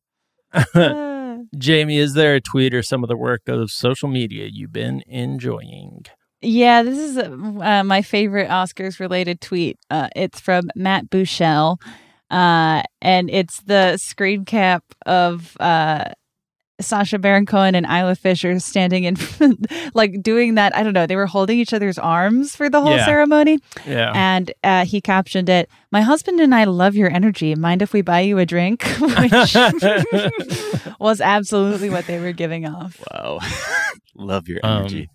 [SPEAKER 1] Jamie, is there a tweet or some of the work of social media you've been enjoying?
[SPEAKER 3] Yeah, this is uh, my favorite Oscars related tweet. Uh, it's from Matt Bouchel, uh, and it's the screen cap of uh, Sacha Baron Cohen and Isla Fisher standing in, like doing that. I don't know. They were holding each other's arms for the whole
[SPEAKER 1] Yeah.
[SPEAKER 3] ceremony,
[SPEAKER 1] Yeah.
[SPEAKER 3] and uh, he captioned it, "My husband and I love your energy. Mind if we buy you a drink?" Which was absolutely what they were giving off.
[SPEAKER 2] Wow. Love your
[SPEAKER 1] Um,
[SPEAKER 2] energy.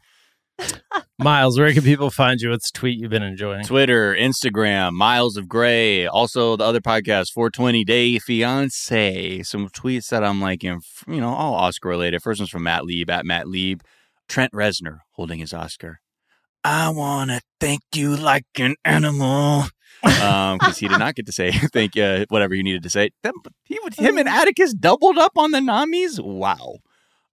[SPEAKER 1] Miles, where can people find you? What's the tweet you've been enjoying?
[SPEAKER 2] Twitter, Instagram, Miles of Gray. Also, the other podcast, 420 Day Fiance. Some tweets that I'm liking, you know, all Oscar related. First one's from Matt Lieb at Matt Lieb. Trent Reznor holding his Oscar. I want to thank you like an animal. Um, because he did not get to say thank you, whatever you needed to say. Them- He, him and Atticus doubled up on the Namis. Wow.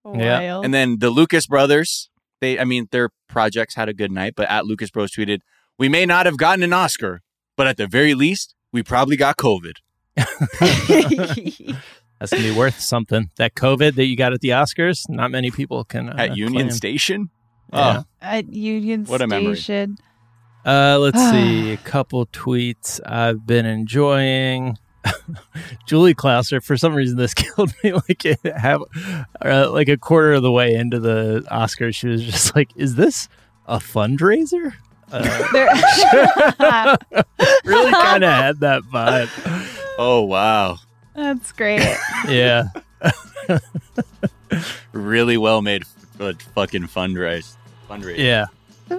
[SPEAKER 1] Yeah.
[SPEAKER 2] And then the Lucas brothers, they I mean their projects had a good night, but at Lucas Bros tweeted, "We may not have gotten an Oscar, but at the very least, we probably got COVID."
[SPEAKER 1] That's gonna be worth something. That COVID that you got at the Oscars, not many people can uh,
[SPEAKER 2] At Union
[SPEAKER 1] claim.
[SPEAKER 2] Station?
[SPEAKER 1] Yeah.
[SPEAKER 3] At Union
[SPEAKER 2] What a memory.
[SPEAKER 1] Uh, let's see a couple tweets I've been enjoying. Julie Klausner, for some reason, this killed me. Like, have uh, like a quarter of the way into the Oscars, she was just like, "Is this a fundraiser?" Uh,
[SPEAKER 3] There-
[SPEAKER 1] really kind of had that vibe.
[SPEAKER 2] Oh wow.
[SPEAKER 3] That's great.
[SPEAKER 1] Yeah,
[SPEAKER 2] Really well made f- fucking fundraise. Fundraise.
[SPEAKER 1] yeah,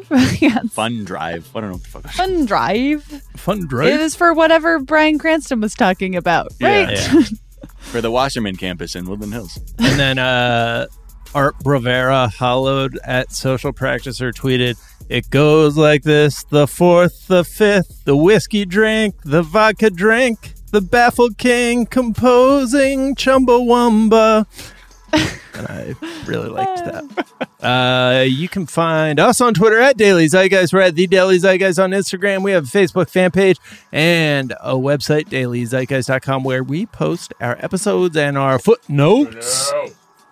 [SPEAKER 3] Yes.
[SPEAKER 2] Fun drive. I don't know what the fuck.
[SPEAKER 3] Fun drive.
[SPEAKER 1] fun drive.
[SPEAKER 3] It
[SPEAKER 1] drive.
[SPEAKER 3] was for whatever Bryan Cranston was talking about,
[SPEAKER 2] Yeah.
[SPEAKER 3] right?
[SPEAKER 1] Yeah.
[SPEAKER 2] For the Wasserman campus in Woodland Hills.
[SPEAKER 1] And then uh, Art Bravera, hollowed at Social Practicer, tweeted, It goes like this the fourth, the fifth, the whiskey drink, the vodka drink, the baffled king composing Chumbawamba. and I really liked that. Uh, you can find us on Twitter at Daily Zeitgeist. We're at The Daily Zeitgeist on Instagram. We have a Facebook fan page and a website, dailyzeitgeist.com, where we post our episodes and our footnotes.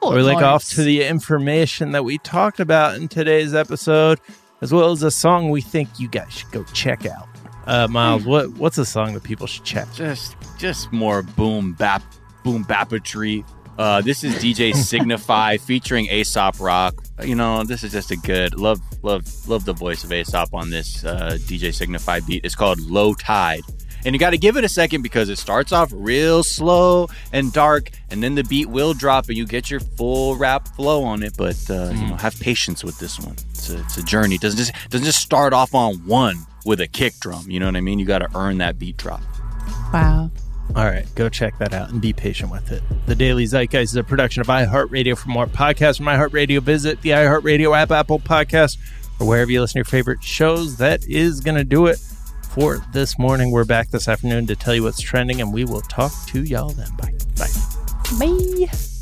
[SPEAKER 1] Or we link off to the information that we talked about in today's episode, as well as a song we think you guys should go check out. Uh, Miles, what what's a song that people should check?
[SPEAKER 2] Just just more boom bap boom bapatry. Uh, this is DJ Signify featuring Aesop Rock. You know, this is just a good love, love, love the voice of Aesop on this uh, DJ Signify beat. It's called Low Tide. And you got to give it a second because it starts off real slow and dark, and then the beat will drop and you get your full rap flow on it. But uh, you know, have patience with this one. It's a, it's a journey. It doesn't just doesn't just start off on one with a kick drum. You know what I mean? You got to earn that beat drop.
[SPEAKER 3] Wow.
[SPEAKER 1] All right, go check that out and be patient with it. The Daily Zeitgeist is a production of iHeartRadio. For more podcasts from iHeartRadio, visit the iHeartRadio app, Apple Podcast, or wherever you listen to your favorite shows. That is going to do it for this morning. We're back this afternoon to tell you what's trending, and we will talk to y'all then. Bye. Bye.
[SPEAKER 3] Bye.